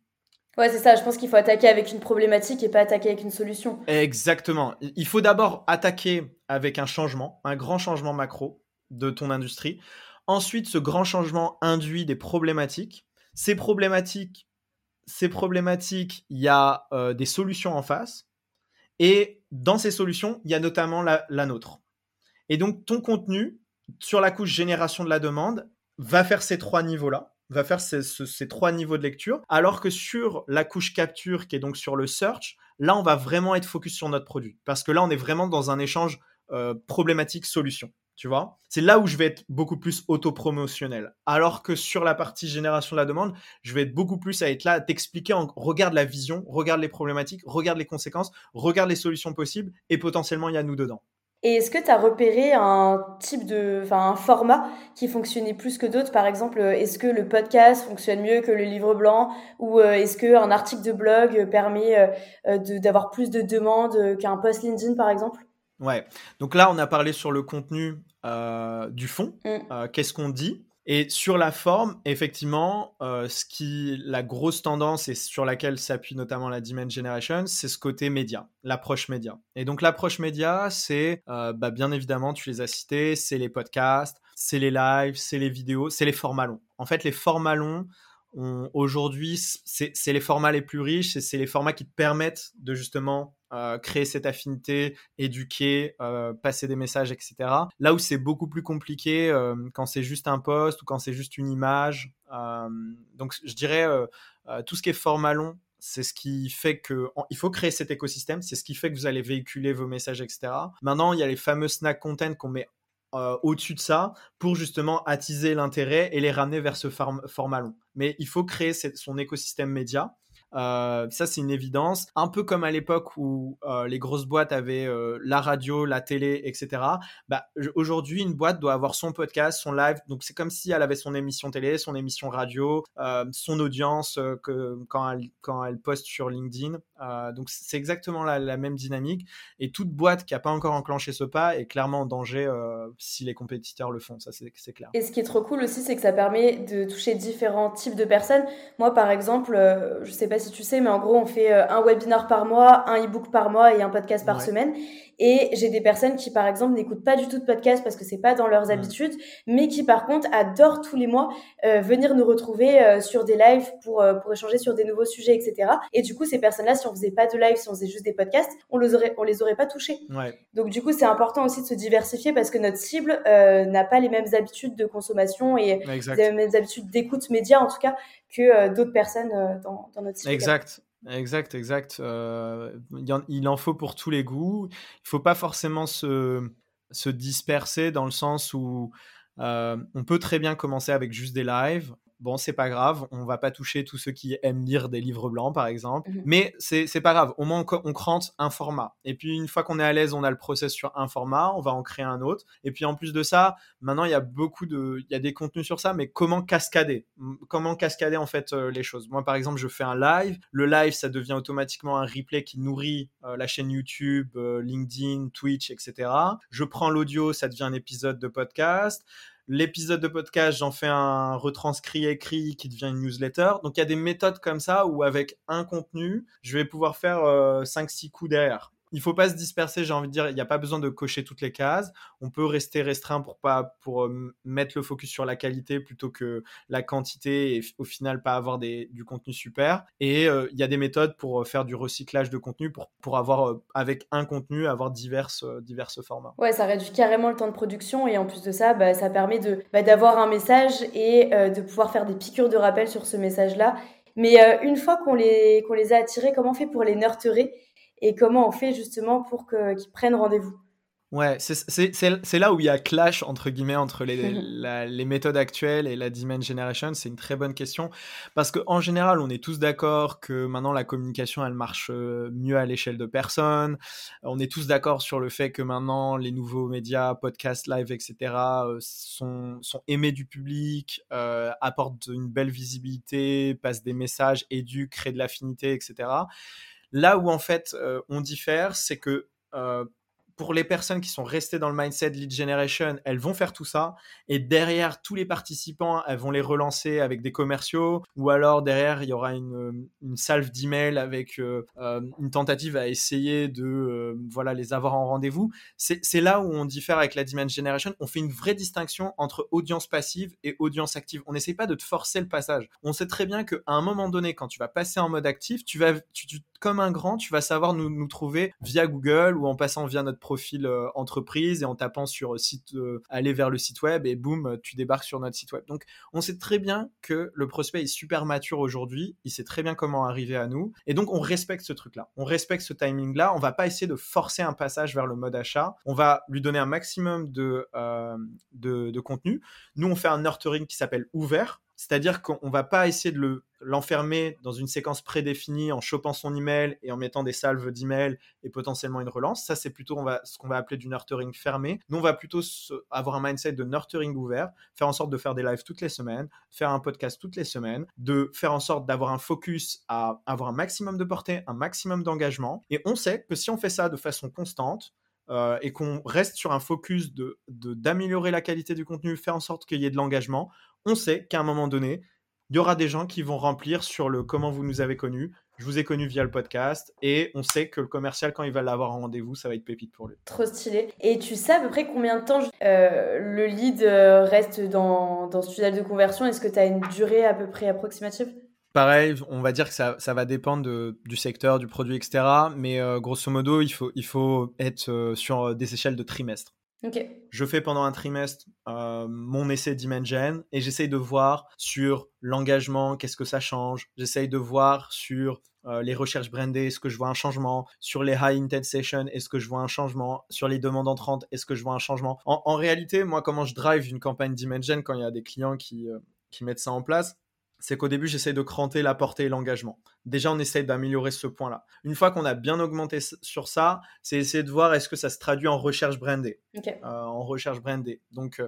Ouais, c'est ça. Je pense qu'il faut attaquer avec une problématique et pas attaquer avec une solution. Exactement. Il faut d'abord attaquer avec un changement, un grand changement macro de ton industrie. Ensuite, ce grand changement induit des problématiques. Ces problématiques, ces problématiques, il y a euh, des solutions en face. Et dans ces solutions, il y a notamment la, la nôtre. Et donc, ton contenu sur la couche génération de la demande va faire ces trois niveaux-là va faire ces, trois niveaux de lecture, alors que sur la couche capture, qui est donc sur le search, là, on va vraiment être focus sur notre produit. Parce que là, on est vraiment dans un échange euh, problématique-solution. Tu vois C'est là où je vais être beaucoup plus autopromotionnel. Alors que sur la partie génération de la demande, je vais être beaucoup plus à être là, à t'expliquer en regarde la vision, regarde les problématiques, regarde les conséquences, regarde les solutions possibles et potentiellement il y a nous dedans. Et est-ce que tu as repéré un type de, enfin, un format qui fonctionnait plus que d'autres? Par exemple, euh, est-ce que le podcast fonctionne mieux que le livre blanc? Ou euh, est-ce qu'un article de blog permet euh, d'avoir plus de demandes qu'un post LinkedIn, par exemple? Ouais. Donc là, on a parlé sur le contenu du fond. Mm. Qu'est-ce qu'on dit? Et sur la forme, effectivement, euh, ce qui la grosse tendance et sur laquelle s'appuie notamment la Demand Generation, c'est ce côté média, l'approche média. Et donc l'approche média, c'est euh, bah, bien évidemment, tu les as cités, c'est les podcasts, c'est les lives, c'est les vidéos, c'est les formats longs. En fait, les formats longs, aujourd'hui, c'est les formats les plus riches et c'est les formats qui te permettent de justement euh, créer cette affinité, éduquer, euh, passer des messages, etc. Là où c'est beaucoup plus compliqué euh, quand c'est juste un post ou quand c'est juste une image. donc je dirais tout ce qui est format long, c'est ce qui fait que il faut créer cet écosystème, c'est ce qui fait que vous allez véhiculer vos messages, etc. Maintenant, il y a les fameux snack content qu'on met au-dessus de ça pour justement attiser l'intérêt et les ramener vers ce format long. Mais il faut créer son écosystème média ça, c'est une évidence. Un peu comme à l'époque où les grosses boîtes avaient la radio, la télé, etc. Bah, aujourd'hui, une boîte doit avoir son podcast, son live. Donc, c'est comme si elle avait son émission télé, son émission radio, son audience que, quand, elle, quand elle poste sur LinkedIn. donc, c'est exactement la, même dynamique. Et toute boîte qui n'a pas encore enclenché ce pas est clairement en danger si les compétiteurs le font. Ça, c'est clair. Et ce qui est trop cool aussi, c'est que ça permet de toucher différents types de personnes. Moi, par exemple, euh, je sais pas si tu sais, mais en gros, on fait euh, un webinar par mois, un e-book par mois et un podcast par semaine. Et j'ai des personnes qui, par exemple, n'écoutent pas du tout de podcast parce que c'est pas dans leurs habitudes, mais qui, par contre, adorent tous les mois euh, venir nous retrouver euh, sur des lives pour, euh, pour échanger sur des nouveaux sujets, etc. Et du coup, ces personnes-là, si on faisait pas de live, si on faisait juste des podcasts, on les aurait, on les aurait pas touchés. Donc, du coup, c'est important aussi de se diversifier parce que notre cible n'a pas les mêmes habitudes de consommation et les mêmes habitudes d'écoute média, en tout cas, que d'autres personnes dans, dans notre cible. Exact. Exact, exact. Euh, il, en, faut pour tous les goûts. Il faut pas forcément se, se disperser dans le sens où euh, on peut très bien commencer avec juste des lives bon, c'est pas grave, on va pas toucher tous ceux qui aiment lire des livres blancs, par exemple. Mmh Mais c'est pas grave, au moins on, crante un format. Et puis une fois qu'on est à l'aise, on a le process sur un format, on va en créer un autre. Et puis en plus de ça, maintenant il y a beaucoup de, il y a des contenus sur ça, mais comment cascader? Comment cascader en fait euh, les choses? Moi par exemple, je fais un live. Le live, ça devient automatiquement un replay qui nourrit euh, la chaîne YouTube, euh, LinkedIn, Twitch, etc. Je prends l'audio, ça devient un épisode de podcast. L'épisode de podcast, j'en fais un retranscrit écrit qui devient une newsletter. Donc il y a des méthodes comme ça où avec un contenu, je vais pouvoir faire 5-6 euh, coups derrière il faut pas se disperser, j'ai envie de dire, il n'y a pas besoin de cocher toutes les cases. On peut rester restreint pour pas pour euh, mettre le focus sur la qualité plutôt que la quantité et au final pas avoir des, du contenu super. Et euh, il y a des méthodes pour euh, faire du recyclage de contenu pour, pour avoir avec un contenu avoir diverses diverses formats. Ouais, ça réduit carrément le temps de production et en plus de ça, bah, ça permet de bah, d'avoir un message et de pouvoir faire des piqûres de rappel sur ce message-là. Mais une fois qu'on les qu'on les a attirés, comment on fait pour les nurturer? Et comment on fait justement pour qu'ils prennent rendez-vous Ouais, c'est là où il y a clash entre guillemets entre les, les méthodes actuelles et la demand generation. C'est une très bonne question parce qu'en général, on est tous d'accord que maintenant la communication elle marche euh, mieux à l'échelle de personnes. On est tous d'accord sur le fait que maintenant les nouveaux médias, podcasts, live, etc. Euh, sont, sont aimés du public, euh, apportent une belle visibilité, passent des messages, éduquent, créent de l'affinité, etc. Là où en fait euh, on diffère, c'est que euh, pour les personnes qui sont restées dans le mindset lead generation, elles vont faire tout ça. Et derrière, tous les participants, elles vont les relancer avec des commerciaux. Ou alors derrière, il y aura une, une salve d'email avec euh, euh, une tentative à essayer de euh, voilà les avoir en rendez-vous. C'est là où on diffère avec la demand generation. On fait une vraie distinction entre audience passive et audience active. On n'essaie pas de te forcer le passage. On sait très bien qu'à un moment donné, quand tu vas passer en mode actif, tu vas, comme un grand, tu vas savoir nous, trouver via Google ou en passant via notre profil euh, entreprise et en tapant sur euh, site, euh, aller vers le site web et boum, tu débarques sur notre site web. Donc, on sait très bien que le prospect est super mature aujourd'hui, il sait très bien comment arriver à nous et donc on respecte ce truc-là. On respecte ce timing-là. On va pas essayer de forcer un passage vers le mode achat. On va lui donner un maximum de, de, de contenu. Nous, on fait un nurturing qui s'appelle ouvert. C'est-à-dire qu'on va pas essayer de l'enfermer dans une séquence prédéfinie en chopant son email et en mettant des salves d'email et potentiellement une relance. Ça, c'est plutôt va, ce qu'on va appeler du nurturing fermé. Nous, on va plutôt avoir un mindset de nurturing ouvert, faire en sorte de faire des lives toutes les semaines, faire un podcast toutes les semaines, de faire en sorte d'avoir un focus à avoir un maximum de portée, un maximum d'engagement. Et on sait que si on fait ça de façon constante, euh, et qu'on reste sur un focus de d'améliorer la qualité du contenu, faire en sorte qu'il y ait de l'engagement, on sait qu'à un moment donné, il y aura des gens qui vont remplir sur le comment vous nous avez connus. Je vous ai connu via le podcast et on sait que le commercial, quand il va l'avoir en rendez-vous, ça va être pépite pour lui. Trop stylé. Et tu sais à peu près combien de temps euh, le lead euh, reste dans, dans ce tunnel de conversion? Est-ce que tu as une durée à peu près approximative? Pareil, on va dire que ça, ça va dépendre du secteur, du produit, etc. Mais euh, grosso modo, il faut, il faut être sur des échelles de trimestre. Je fais pendant un trimestre euh, mon essai d'Imagen et j'essaye de voir sur l'engagement, qu'est-ce que ça change. J'essaye de voir sur euh, les recherches brandées, est-ce que je vois un changement. Sur les high intent sessions, est-ce que je vois un changement. Sur les demandes entrantes, est-ce que je vois un changement. En, réalité, moi, comment je drive une campagne d'Imagen quand il y a des clients qui, euh, qui mettent ça en place, c'est qu'au début, j'essaye de cranter la portée et l'engagement. déjà on essaye d'améliorer ce point-là. Une fois qu'on a bien augmenté sur ça, c'est essayer de voir est-ce que ça se traduit en recherche brandée. en recherche brandée. Donc,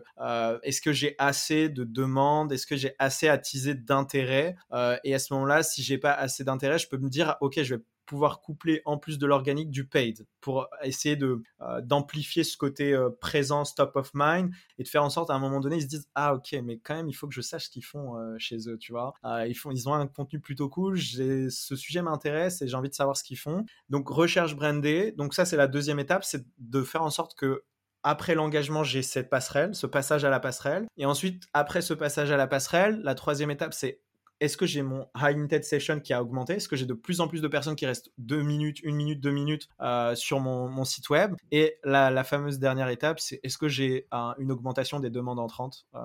est-ce que j'ai assez de demandes? Est-ce que j'ai assez attisé d'intérêt? Et à ce moment-là, si j'ai pas assez d'intérêt, je peux me dire, ok, je vais pouvoir coupler en plus de l'organique du paid pour essayer de euh, d'amplifier ce côté euh, présence top of mind et de faire en sorte à un moment donné ils se disent ah ok mais quand même il faut que je sache ce qu'ils font euh, chez eux tu vois. Ils font ils ont un contenu plutôt cool ce sujet m'intéresse et j'ai envie de savoir ce qu'ils font. Donc recherche brandée. Donc ça c'est la deuxième étape c'est de faire en sorte que après l'engagement, j'ai cette passerelle, ce passage à la passerelle. Et ensuite, après ce passage à la passerelle, la troisième étape, c'est est-ce que j'ai mon high intent session qui a augmenté? Est-ce que j'ai de plus en plus de personnes qui restent 2 minutes, 1 minute, 2 minutes euh, sur mon, site web? Et la, fameuse dernière étape, c'est est-ce que j'ai une augmentation des demandes entrantes euh,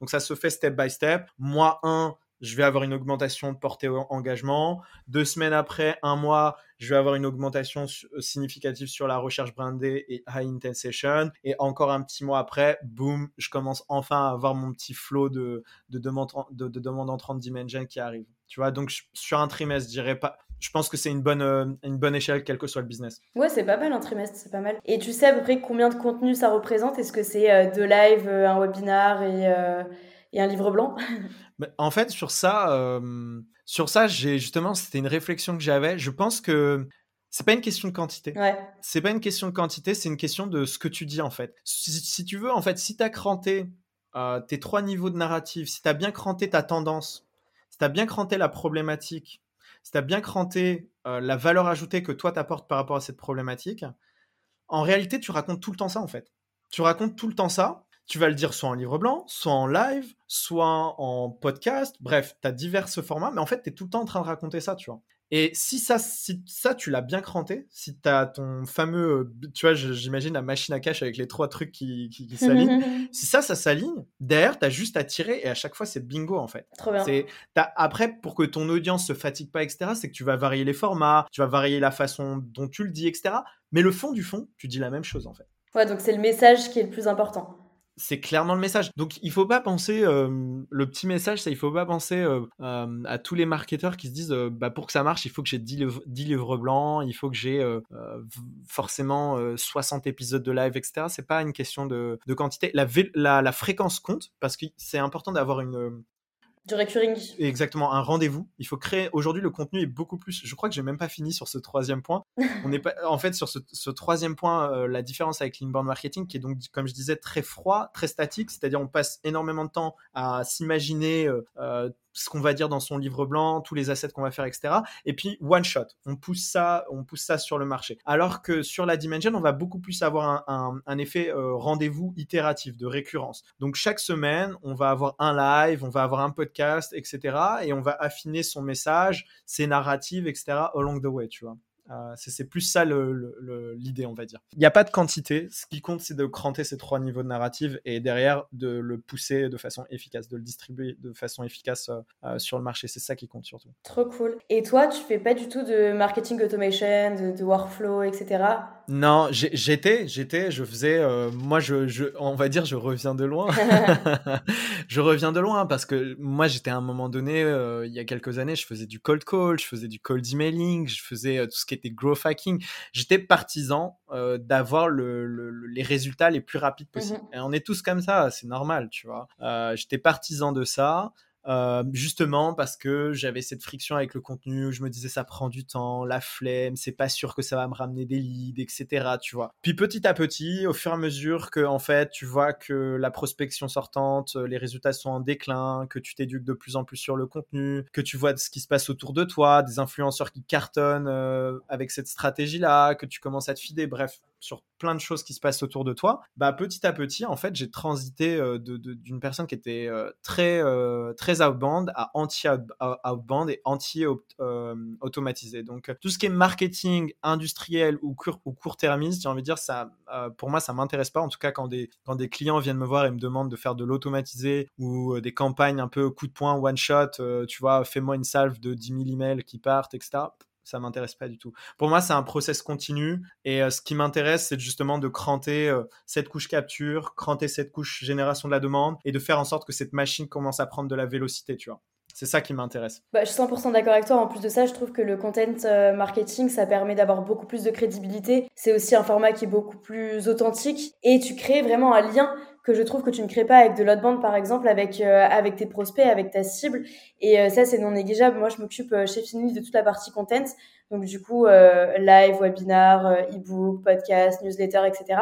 Donc ça se fait step by step. Moi, un, je vais avoir une augmentation de portée engagement. Deux semaines après, un mois, je vais avoir une augmentation euh, significative sur la recherche brandée et high intent session. Et encore un petit mois après, boum, je commence enfin à avoir mon petit flow de, de demandes de, de demande entrantes Dimension qui arrive. Tu vois, donc sur un trimestre, je dirais pas. Je pense que c'est une bonne, euh, une bonne échelle, quel que soit le business. Ouais, c'est pas mal un trimestre, c'est pas mal. Et tu sais à peu près combien de contenu ça représente? Est-ce que c'est euh, deux lives, un webinar et et un livre blanc? En fait, sur ça, euh, sur ça, j'ai justement, c'était une réflexion que j'avais. Je pense que c'est pas une question de quantité. Ouais. C'est pas une question de quantité, c'est une question de ce que tu dis en fait. Si, tu veux, en fait, si tu as cranté euh, tes trois niveaux de narrative, si tu as bien cranté ta tendance, si tu as bien cranté la problématique, si tu as bien cranté euh, la valeur ajoutée que toi t'apportes par rapport à cette problématique, en réalité, tu racontes tout le temps ça en fait. Tu racontes tout le temps ça tu vas le dire soit en livre blanc, soit en live, soit en podcast. Bref, tu as divers formats, mais en fait, tu es tout le temps en train de raconter ça, tu vois. Et si ça, si ça tu l'as bien cranté, si tu as ton fameux, tu vois, j'imagine la machine à cache avec les trois trucs qui, qui, s'alignent, si ça, ça s'aligne, derrière, tu as juste à tirer et à chaque fois, c'est bingo en fait. Trop bien. après, pour que ton audience se fatigue pas, etc., c'est que tu vas varier les formats, tu vas varier la façon dont tu le dis, etc. Mais le fond du fond, tu dis la même chose en fait. Ouais, donc c'est le message qui est le plus important c'est clairement le message. Donc il faut pas penser euh, le petit message, c'est il faut pas penser euh, euh, à tous les marketeurs qui se disent bah, pour que ça marche, il faut que j'ai 10 livres, 10 livres blancs, il faut que j'ai forcément 60 épisodes de live, etc. C'est pas une question de, quantité. La, la, la, fréquence compte parce que c'est important d'avoir une, du recurring. Exactement, un rendez-vous. Il faut créer. Aujourd'hui, le contenu est beaucoup plus. Je crois que j'ai même pas fini sur ce troisième point. On est pas. En fait, sur ce, troisième point, euh, la différence avec l'inbound marketing, qui est donc, comme je disais, très froid, très statique. C'est-à-dire, on passe énormément de temps à s'imaginer euh, euh, ce qu'on va dire dans son livre blanc, tous les assets qu'on va faire, etc. Et puis one shot, on pousse ça, on pousse ça sur le marché. Alors que sur la Dimension, on va beaucoup plus avoir un, effet euh, rendez-vous itératif de récurrence. Donc chaque semaine, on va avoir un live, on va avoir un podcast, etc. Et on va affiner son message, ses narratives, etc. along the way, tu vois. Euh, c'est plus ça l'idée, on va dire. Il n'y a pas de quantité. Ce qui compte, c'est de cranter ces trois niveaux de narrative et derrière de le pousser de façon efficace, de le distribuer de façon efficace euh, euh, sur le marché. C'est ça qui compte surtout. Trop cool. Et toi, tu fais pas du tout de marketing automation, de, workflow, etc. Non, j'étais, j'étais, je faisais. moi, je, on va dire, je reviens de loin. je reviens de loin parce que moi, j'étais à un moment donné, il y a quelques années, je faisais du cold call, je faisais du cold emailing, je faisais tout ce qui était growth hacking. J'étais partisan euh, d'avoir les résultats les plus rapides possibles. Mmh Et on est tous comme ça, c'est normal, tu vois. Euh, j'étais partisan de ça. Euh, justement parce que j'avais cette friction avec le contenu où je me disais ça prend du temps, la flemme, c'est pas sûr que ça va me ramener des leads, etc. Tu vois. Puis petit à petit, au fur et à mesure que en fait tu vois que la prospection sortante, euh, les résultats sont en déclin, que tu t'éduques de plus en plus sur le contenu, que tu vois ce qui se passe autour de toi, des influenceurs qui cartonnent euh, avec cette stratégie-là, que tu commences à te fider, bref, sur plein de choses qui se passent autour de toi, bah petit à petit, en fait, j'ai transité euh, d'une personne qui était euh, très euh, très outbound à anti outbound et anti automatisé. Donc tout ce qui est marketing industriel ou court ou court-termiste, j'ai envie de dire ça, pour moi, ça m'intéresse pas. En tout cas, quand des quand des clients viennent me voir et me demandent de faire de l'automatisé ou des campagnes un peu coup de poing, one shot, tu vois, fais-moi une salve de 10 000 emails qui partent, etc ça m'intéresse pas du tout. Pour moi, c'est un process continu et euh, ce qui m'intéresse, c'est justement de cranter euh, cette couche capture, cranter cette couche génération de la demande et de faire en sorte que cette machine commence à prendre de la vélocité, tu vois. C'est ça qui m'intéresse. Bah, je suis 100% d'accord avec toi. En plus de ça, je trouve que le content euh, marketing, ça permet d'avoir beaucoup plus de crédibilité. C'est aussi un format qui est beaucoup plus authentique et tu crées vraiment un lien que je trouve que tu ne crées pas avec de bande par exemple avec euh, avec tes prospects avec ta cible. Et euh, ça c'est non négligeable. Moi je m'occupe chez Finly de toute la partie content. Donc du coup live webinar e-book podcast newsletter etc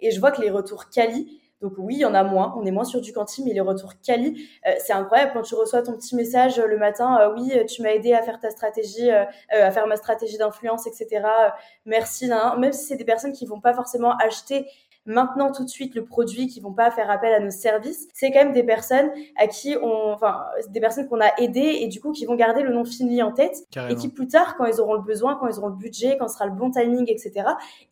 et je vois que les retours quali donc oui, il y en a moins, on est moins sur du quanti, mais les retours quali, euh, c'est incroyable. Quand tu reçois ton petit message euh, le matin, euh, oui, tu m'as aidé à faire ta stratégie, à faire ma stratégie d'influence, etc. merci. Même si c'est des personnes qui vont pas forcément acheter maintenant tout de suite le produit, qui vont pas faire appel à nos services, c'est quand même des personnes à qui on, enfin, des personnes qu'on a aidées et du coup qui vont garder le nom Finly en tête et qui plus tard, quand ils auront le besoin, quand ils auront le budget, quand ce sera le bon timing, etc.,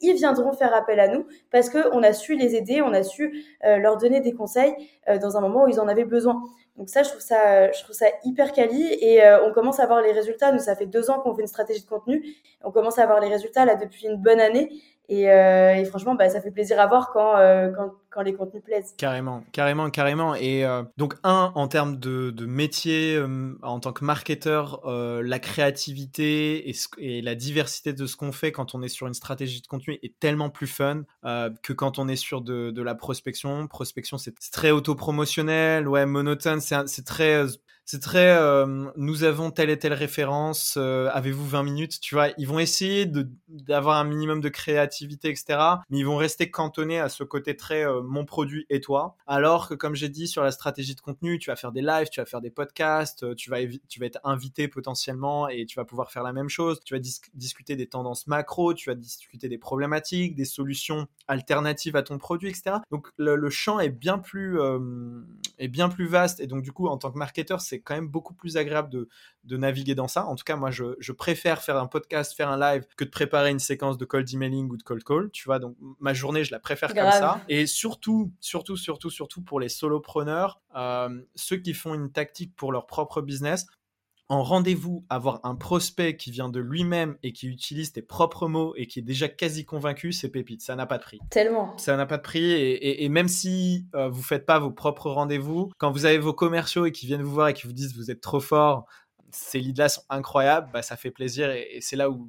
ils viendront faire appel à nous parce que on a su les aider, on a su euh, leur donner des conseils euh, dans un moment où ils en avaient besoin. Donc ça, je trouve ça, je trouve ça hyper quali et euh, on commence à voir les résultats. Nous, ça fait deux ans qu'on fait une stratégie de contenu. On commence à voir les résultats là depuis une bonne année et, euh, et, franchement, bah, ça fait plaisir à voir quand, euh, quand, quand, les contenus plaisent. Carrément, carrément, carrément. Et euh, donc, un, en termes de, de métier, euh, en tant que marketeur, euh, la créativité et, et, la diversité de ce qu'on fait quand on est sur une stratégie de contenu est tellement plus fun que quand on est sur de, de la prospection. Prospection, c'est très autopromotionnel, ouais, monotone, c'est très c'est très euh, nous avons telle et telle référence, euh, avez-vous 20 minutes, tu vois, ils vont essayer d'avoir un minimum de créativité, etc. Mais ils vont rester cantonnés à ce côté très euh, mon produit et toi. Alors que comme j'ai dit sur la stratégie de contenu, tu vas faire des lives, tu vas faire des podcasts, tu vas, tu vas être invité potentiellement et tu vas pouvoir faire la même chose. Tu vas discuter des tendances macro, tu vas discuter des problématiques, des solutions alternatives à ton produit, etc. Donc le, le champ est bien plus est bien plus vaste et donc du coup en tant que marketeur c'est quand même beaucoup plus agréable de, de, naviguer dans ça. En tout cas, moi, je, je, préfère faire un podcast, faire un live que de préparer une séquence de cold emailing ou de cold call. Tu vois, donc ma journée, je la préfère comme ça. Et surtout, surtout, surtout, surtout pour les solopreneurs, euh, ceux qui font une tactique pour leur propre business, en rendez-vous avoir un prospect qui vient de lui-même et qui utilise tes propres mots et qui est déjà quasi convaincu, c'est pépite. Ça n'a pas de prix. Tellement. Ça n'a pas de prix. Et, même si euh, vous faites pas vos propres rendez-vous, quand vous avez vos commerciaux et qui viennent vous voir et qui vous disent vous êtes trop fort, ces leads-là sont incroyables, bah, ça fait plaisir et, c'est là où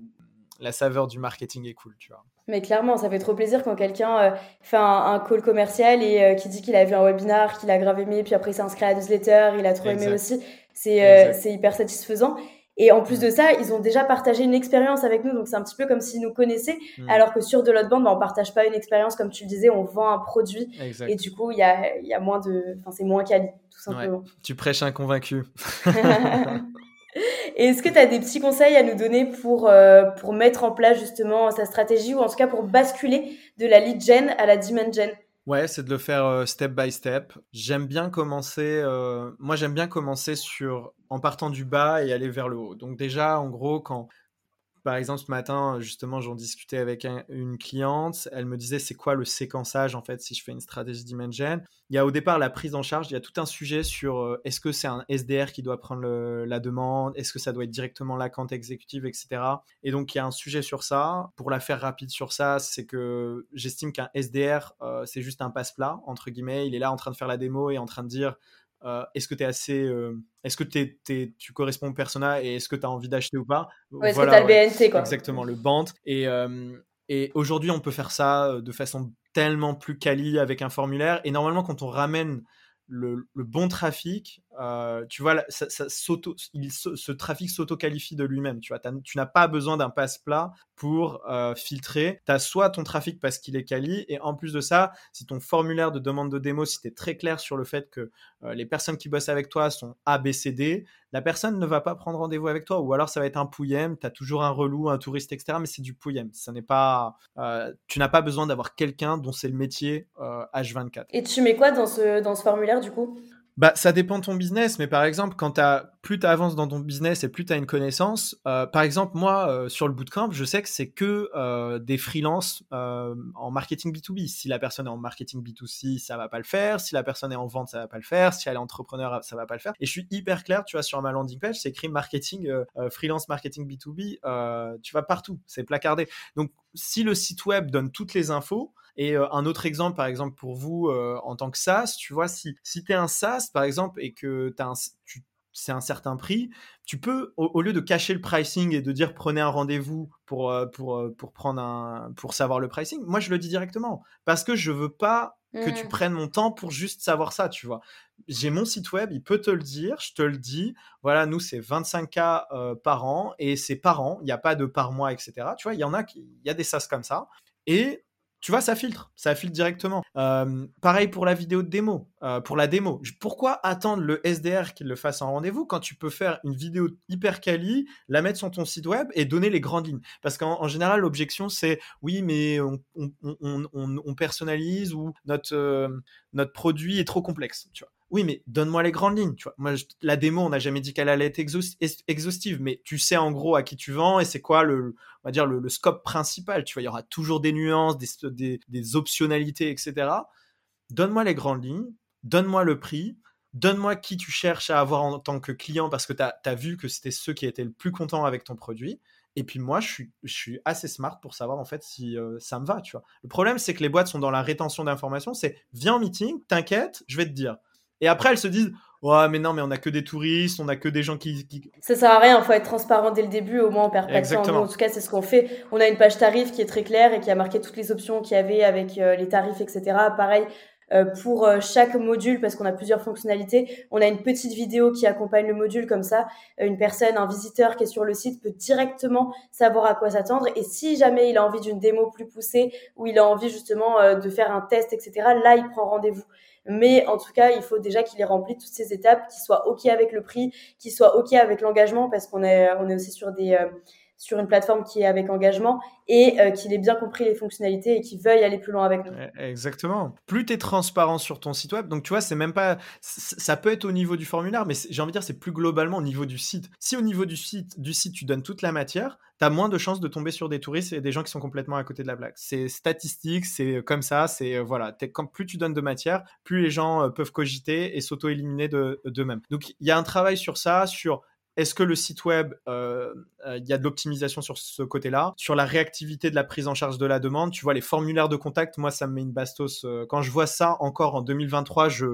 la saveur du marketing est cool, tu vois. Mais clairement, ça fait trop plaisir quand quelqu'un euh, fait un, call commercial et euh, qui dit qu'il a vu un webinar, qu'il a grave aimé, puis après il s'est inscrit à la newsletter, il a trop aimé aussi. Euh, c'est hyper satisfaisant. Et en plus mm. de ça, ils ont déjà partagé une expérience avec nous, donc c'est un petit peu comme s'ils nous connaissaient. Mm. Alors que sur de l'autre bande, bah, on partage pas une expérience, comme tu le disais, on vend un produit. Et du coup, il y a, y a, moins de, enfin, c'est moins quali, tout simplement. Tu prêches un convaincu. Est-ce que tu as des petits conseils à nous donner pour, euh, pour mettre en place justement sa stratégie ou en tout cas pour basculer de la lead gen à la demand gen? Ouais, c'est de le faire step by step. J'aime bien commencer. Moi, j'aime bien commencer sur en partant du bas et aller vers le haut. Donc déjà, en gros, quand par exemple, ce matin, justement, j'en discutais avec une cliente. Elle me disait c'est quoi le séquençage en fait si je fais une stratégie d'Imagen. Il y a au départ la prise en charge. Il y a tout un sujet sur euh, est-ce que c'est un SDR qui doit prendre la demande, est-ce que ça doit être directement la compte exécutive, etc. Et donc il y a un sujet sur ça. Pour la faire rapide sur ça, c'est que j'estime qu'un SDR euh, c'est juste un passe-plat entre guillemets. Il est là en train de faire la démo et en train de dire euh, est-ce que tu es assez. Euh, est-ce que tu corresponds au persona et est-ce que tu as envie d'acheter ou pas? Ouais, Est-ce que tu as le BNT quoi? Exactement, le band. Et, euh, et aujourd'hui, on peut faire ça de façon tellement plus quali avec un formulaire. Et normalement, quand on ramène le, bon trafic, euh, tu vois, ça, ce trafic s'auto-qualifie de lui-même. Tu vois, tu n'as pas besoin d'un passe-plat pour euh, filtrer. Tu as soit ton trafic parce qu'il est quali, et en plus de ça, si ton formulaire de demande de démo, si tu es très clair sur le fait que euh, les personnes qui bossent avec toi sont A, B, C, D, la personne ne va pas prendre rendez-vous avec toi, ou alors ça va être un pouillem, tu as toujours un relou, un touriste, etc., mais c'est du pouillem. N'est pas, tu n'as pas besoin d'avoir quelqu'un dont c'est le métier H24. Et tu mets quoi dans ce, dans ce formulaire du coup? Bah, ça dépend de ton business, mais par exemple, quand as, plus tu avances dans ton business et plus tu as une connaissance, euh, par exemple, moi, euh, sur le bootcamp, je sais que c'est que euh, des freelances en marketing B2B. Si la personne est en marketing B2C, ça va pas le faire. Si la personne est en vente, ça va pas le faire. Si elle est entrepreneur, ça va pas le faire. Et je suis hyper clair, tu vois, sur ma landing page, c'est écrit marketing, freelance marketing B2B, tu vas partout, c'est placardé. Donc, si le site web donne toutes les infos, et euh, un autre exemple, par exemple, pour vous, euh, en tant que SaaS, tu vois, si, si tu es un SaaS, par exemple, et que as un, tu c'est un certain prix, tu peux, au, lieu de cacher le pricing et de dire prenez un rendez-vous pour, euh, pour, pour, prendre un, pour savoir le pricing, moi je le dis directement. Parce que je veux pas que tu mmh. prennes mon temps pour juste savoir ça, tu vois. J'ai mon site web, il peut te le dire, je te le dis. Voilà, nous, c'est 25K euh, par an et c'est par an, il n'y a pas de par mois, etc. Tu vois, il y en a qui, il y a des sas comme ça. Et tu vois, ça filtre, ça filtre directement. Pareil pour la vidéo de démo, euh, pour la démo. Pourquoi attendre le SDR qu'il le fasse en rendez-vous quand tu peux faire une vidéo hyper quali, la mettre sur ton site web et donner les grandes lignes? Parce qu'en général, l'objection c'est oui, mais on, personnalise ou notre, euh, notre produit est trop complexe. Tu vois. Oui, mais donne-moi les grandes lignes. Tu vois. Moi, la démo, on n'a jamais dit qu'elle allait être exhaustive, mais tu sais en gros à qui tu vends et c'est quoi le, on va dire le, scope principal. Tu vois, il y aura toujours des nuances, des, des, optionnalités, etc. Donne-moi les grandes lignes, donne-moi le prix, donne-moi qui tu cherches à avoir en tant que client parce que tu as, vu que c'était ceux qui étaient le plus contents avec ton produit. Et puis moi, je suis, je suis assez smart pour savoir en fait si euh, ça me va, tu vois. Le problème, c'est que les boîtes sont dans la rétention d'informations. C'est viens en meeting, t'inquiète, je vais te dire. Et après, elles se disent Ouais, mais non, mais on a que des touristes, on a que des gens qui. qui... Ça sert à rien, il faut être transparent dès le début, au moins on perd pas de temps. en tout cas, c'est ce qu'on fait. On a une page tarif qui est très claire et qui a marqué toutes les options qu'il y avait avec euh, les tarifs, etc. Pareil, euh, pour euh, chaque module, parce qu'on a plusieurs fonctionnalités, on a une petite vidéo qui accompagne le module comme ça. une personne, un visiteur qui est sur le site peut directement savoir à quoi s'attendre. Et si jamais il a envie d'une démo plus poussée ou il a envie justement de faire un test, etc., là, il prend rendez-vous. Mais en tout cas, il faut déjà qu'il ait rempli toutes ces étapes, qu'il soit OK avec le prix, qu'il soit OK avec l'engagement, parce qu'on est, on est aussi sur des, euh, sur une plateforme qui est avec engagement et euh, qu'il ait bien compris les fonctionnalités et qu'il veuille aller plus loin avec nous. Exactement. Plus tu es transparent sur ton site web, donc tu vois, c'est même pas. Ça peut être au niveau du formulaire, mais j'ai envie de dire, c'est plus globalement au niveau du site. Si au niveau du site, du site tu donnes toute la matière, tu as moins de chances de tomber sur des touristes et des gens qui sont complètement à côté de la blague. C'est statistique, c'est comme ça, c'est euh, voilà. plus tu donnes de matière, plus les gens euh, peuvent cogiter et s'auto-éliminer d'eux-mêmes. donc il y a un travail sur ça, sur est-ce que le site web, euh, euh, il y a de l'optimisation sur ce côté-là? Sur la réactivité de la prise en charge de la demande, tu vois, les formulaires de contact, moi, ça me met une bastos. Euh, quand je vois ça encore en 2023, je...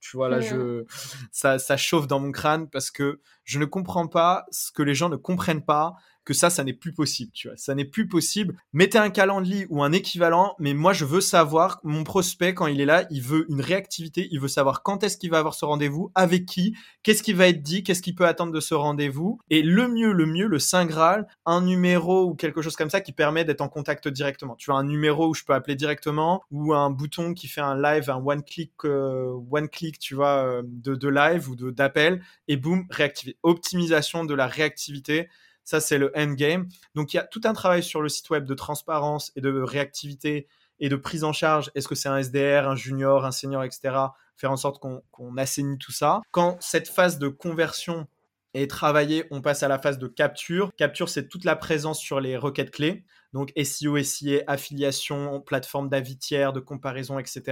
tu vois, là, je, ça, ça chauffe dans mon crâne parce que je ne comprends pas ce que les gens ne comprennent pas que ça, ça n'est plus possible, tu vois. Ça n'est plus possible. Mettez un calendrier ou un équivalent, mais moi, je veux savoir, mon prospect, quand il est là, il veut une réactivité, il veut savoir quand est-ce qu'il va avoir ce rendez-vous, avec qui, qu'est-ce qui va être dit, qu'est-ce qu'il peut attendre de ce rendez-vous. Et le mieux, le mieux, le Saint Graal, un numéro ou quelque chose comme ça qui permet d'être en contact directement. Tu as un numéro où je peux appeler directement ou un bouton qui fait un live, un one click, euh, one click, tu vois, euh, de, de live ou d'appel et boum, réactiver. Optimisation de la réactivité ça, c'est le endgame. Donc, il y a tout un travail sur le site web de transparence et de réactivité et de prise en charge. Est-ce que c'est un SDR, un junior, un senior, etc. Faire en sorte qu'on assainit tout ça. Quand cette phase de conversion est travaillée, on passe à la phase de capture. Capture, c'est toute la présence sur les requêtes clés donc SEO, SIA, affiliation, plateforme d'avis tiers, de comparaison, etc.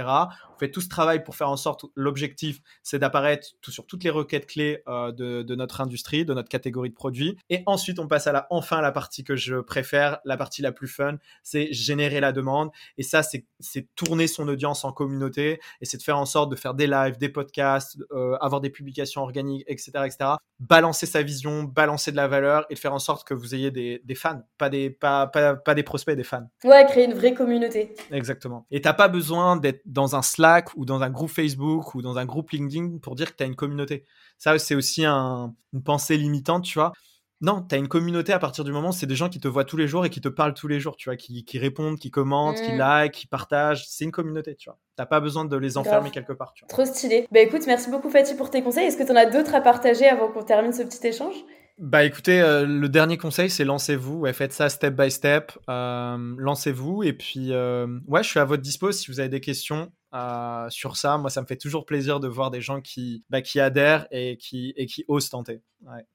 On fait tout ce travail pour faire en sorte, l'objectif, c'est d'apparaître tout, sur toutes les requêtes clés euh, de, notre industrie, de notre catégorie de produits. Et ensuite, on passe à la, enfin la partie que je préfère, la partie la plus fun, c'est générer la demande. Et ça, c'est tourner son audience en communauté et c'est de faire en sorte de faire des lives, des podcasts, euh, avoir des publications organiques, etc., etc. Balancer sa vision, balancer de la valeur et de faire en sorte que vous ayez des, fans, pas des, pas, pas des prospects, des fans. Ouais, créer une vraie communauté. Exactement. Et t'as pas besoin d'être dans un Slack ou dans un groupe Facebook ou dans un groupe LinkedIn pour dire que tu as une communauté. Ça, c'est aussi une pensée limitante, tu vois. Non, tu as une communauté à partir du moment où c'est des gens qui te voient tous les jours et qui te parlent tous les jours, tu vois, qui, répondent, qui commentent, qui mm. like, qui partagent. C'est une communauté, tu vois. T'as pas besoin de les enfermer quelque part, tu vois. Trop stylé. Bah écoute, merci beaucoup Fatih pour tes conseils. Est-ce que tu en as d'autres à partager avant qu'on termine ce petit échange? Bah écoutez, euh, le dernier conseil, c'est lancez-vous. faites ça step by step. Euh, lancez-vous. Et puis, euh, ouais, je suis à votre dispo si vous avez des questions sur ça. Moi, ça me fait toujours plaisir de voir des gens qui, bah, qui adhèrent et qui, et qui osent tenter.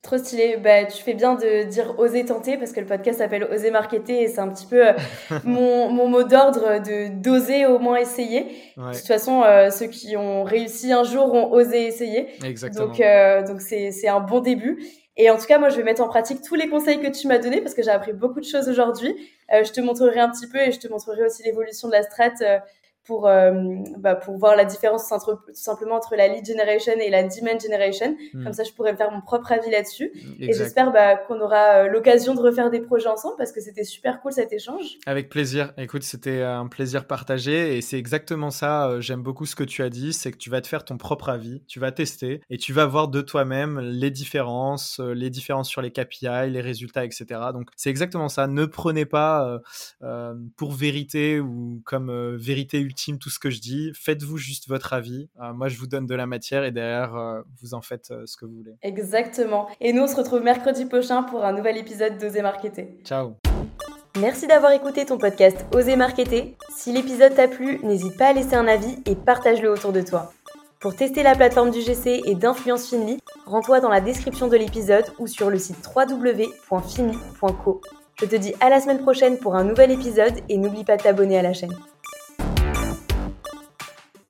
Trop stylé. Bah, tu fais bien de dire oser tenter parce que le podcast s'appelle Oser marketer et c'est un petit peu mon, mon, mot d'ordre de d'oser au moins essayer. De toute façon, ceux qui ont réussi un jour ont osé essayer. Exactement. Donc, donc c'est un bon début. Et en tout cas, moi, je vais mettre en pratique tous les conseils que tu m'as donnés parce que j'ai appris beaucoup de choses aujourd'hui. Euh, je te montrerai un petit peu et je te montrerai aussi l'évolution de la strat euh, pour, euh, bah, pour voir la différence entre, tout simplement entre la lead generation et la demand generation. Hmm. Comme ça, je pourrais me faire mon propre avis là-dessus. Et j'espère bah, qu'on aura euh, l'occasion de refaire des projets ensemble parce que c'était super cool cet échange. Avec plaisir. Écoute, c'était un plaisir partagé et c'est exactement ça. Euh, j'aime beaucoup ce que tu as dit, c'est que tu vas te faire ton propre avis, tu vas tester et tu vas voir de toi-même les différences, les différences sur les KPI, les résultats, etc. Donc c'est exactement ça. Ne prenez pas pour vérité ou comme vérité ultime tout ce que je dis. Faites-vous juste votre avis. Euh, moi, je vous donne de la matière et derrière, euh, vous en faites euh, ce que vous voulez. Exactement. Et nous, on se retrouve mercredi prochain pour un nouvel épisode d'Oser Marketer. Ciao. Merci d'avoir écouté ton podcast Oser Marketer. Si l'épisode t'a plu, n'hésite pas à laisser un avis et partage-le autour de toi. Pour tester la plateforme du GC et d'Influence Finly, rends-toi dans la description de l'épisode ou sur le site www.finly.co. Je te dis à la semaine prochaine pour un nouvel épisode et n'oublie pas de t'abonner à la chaîne.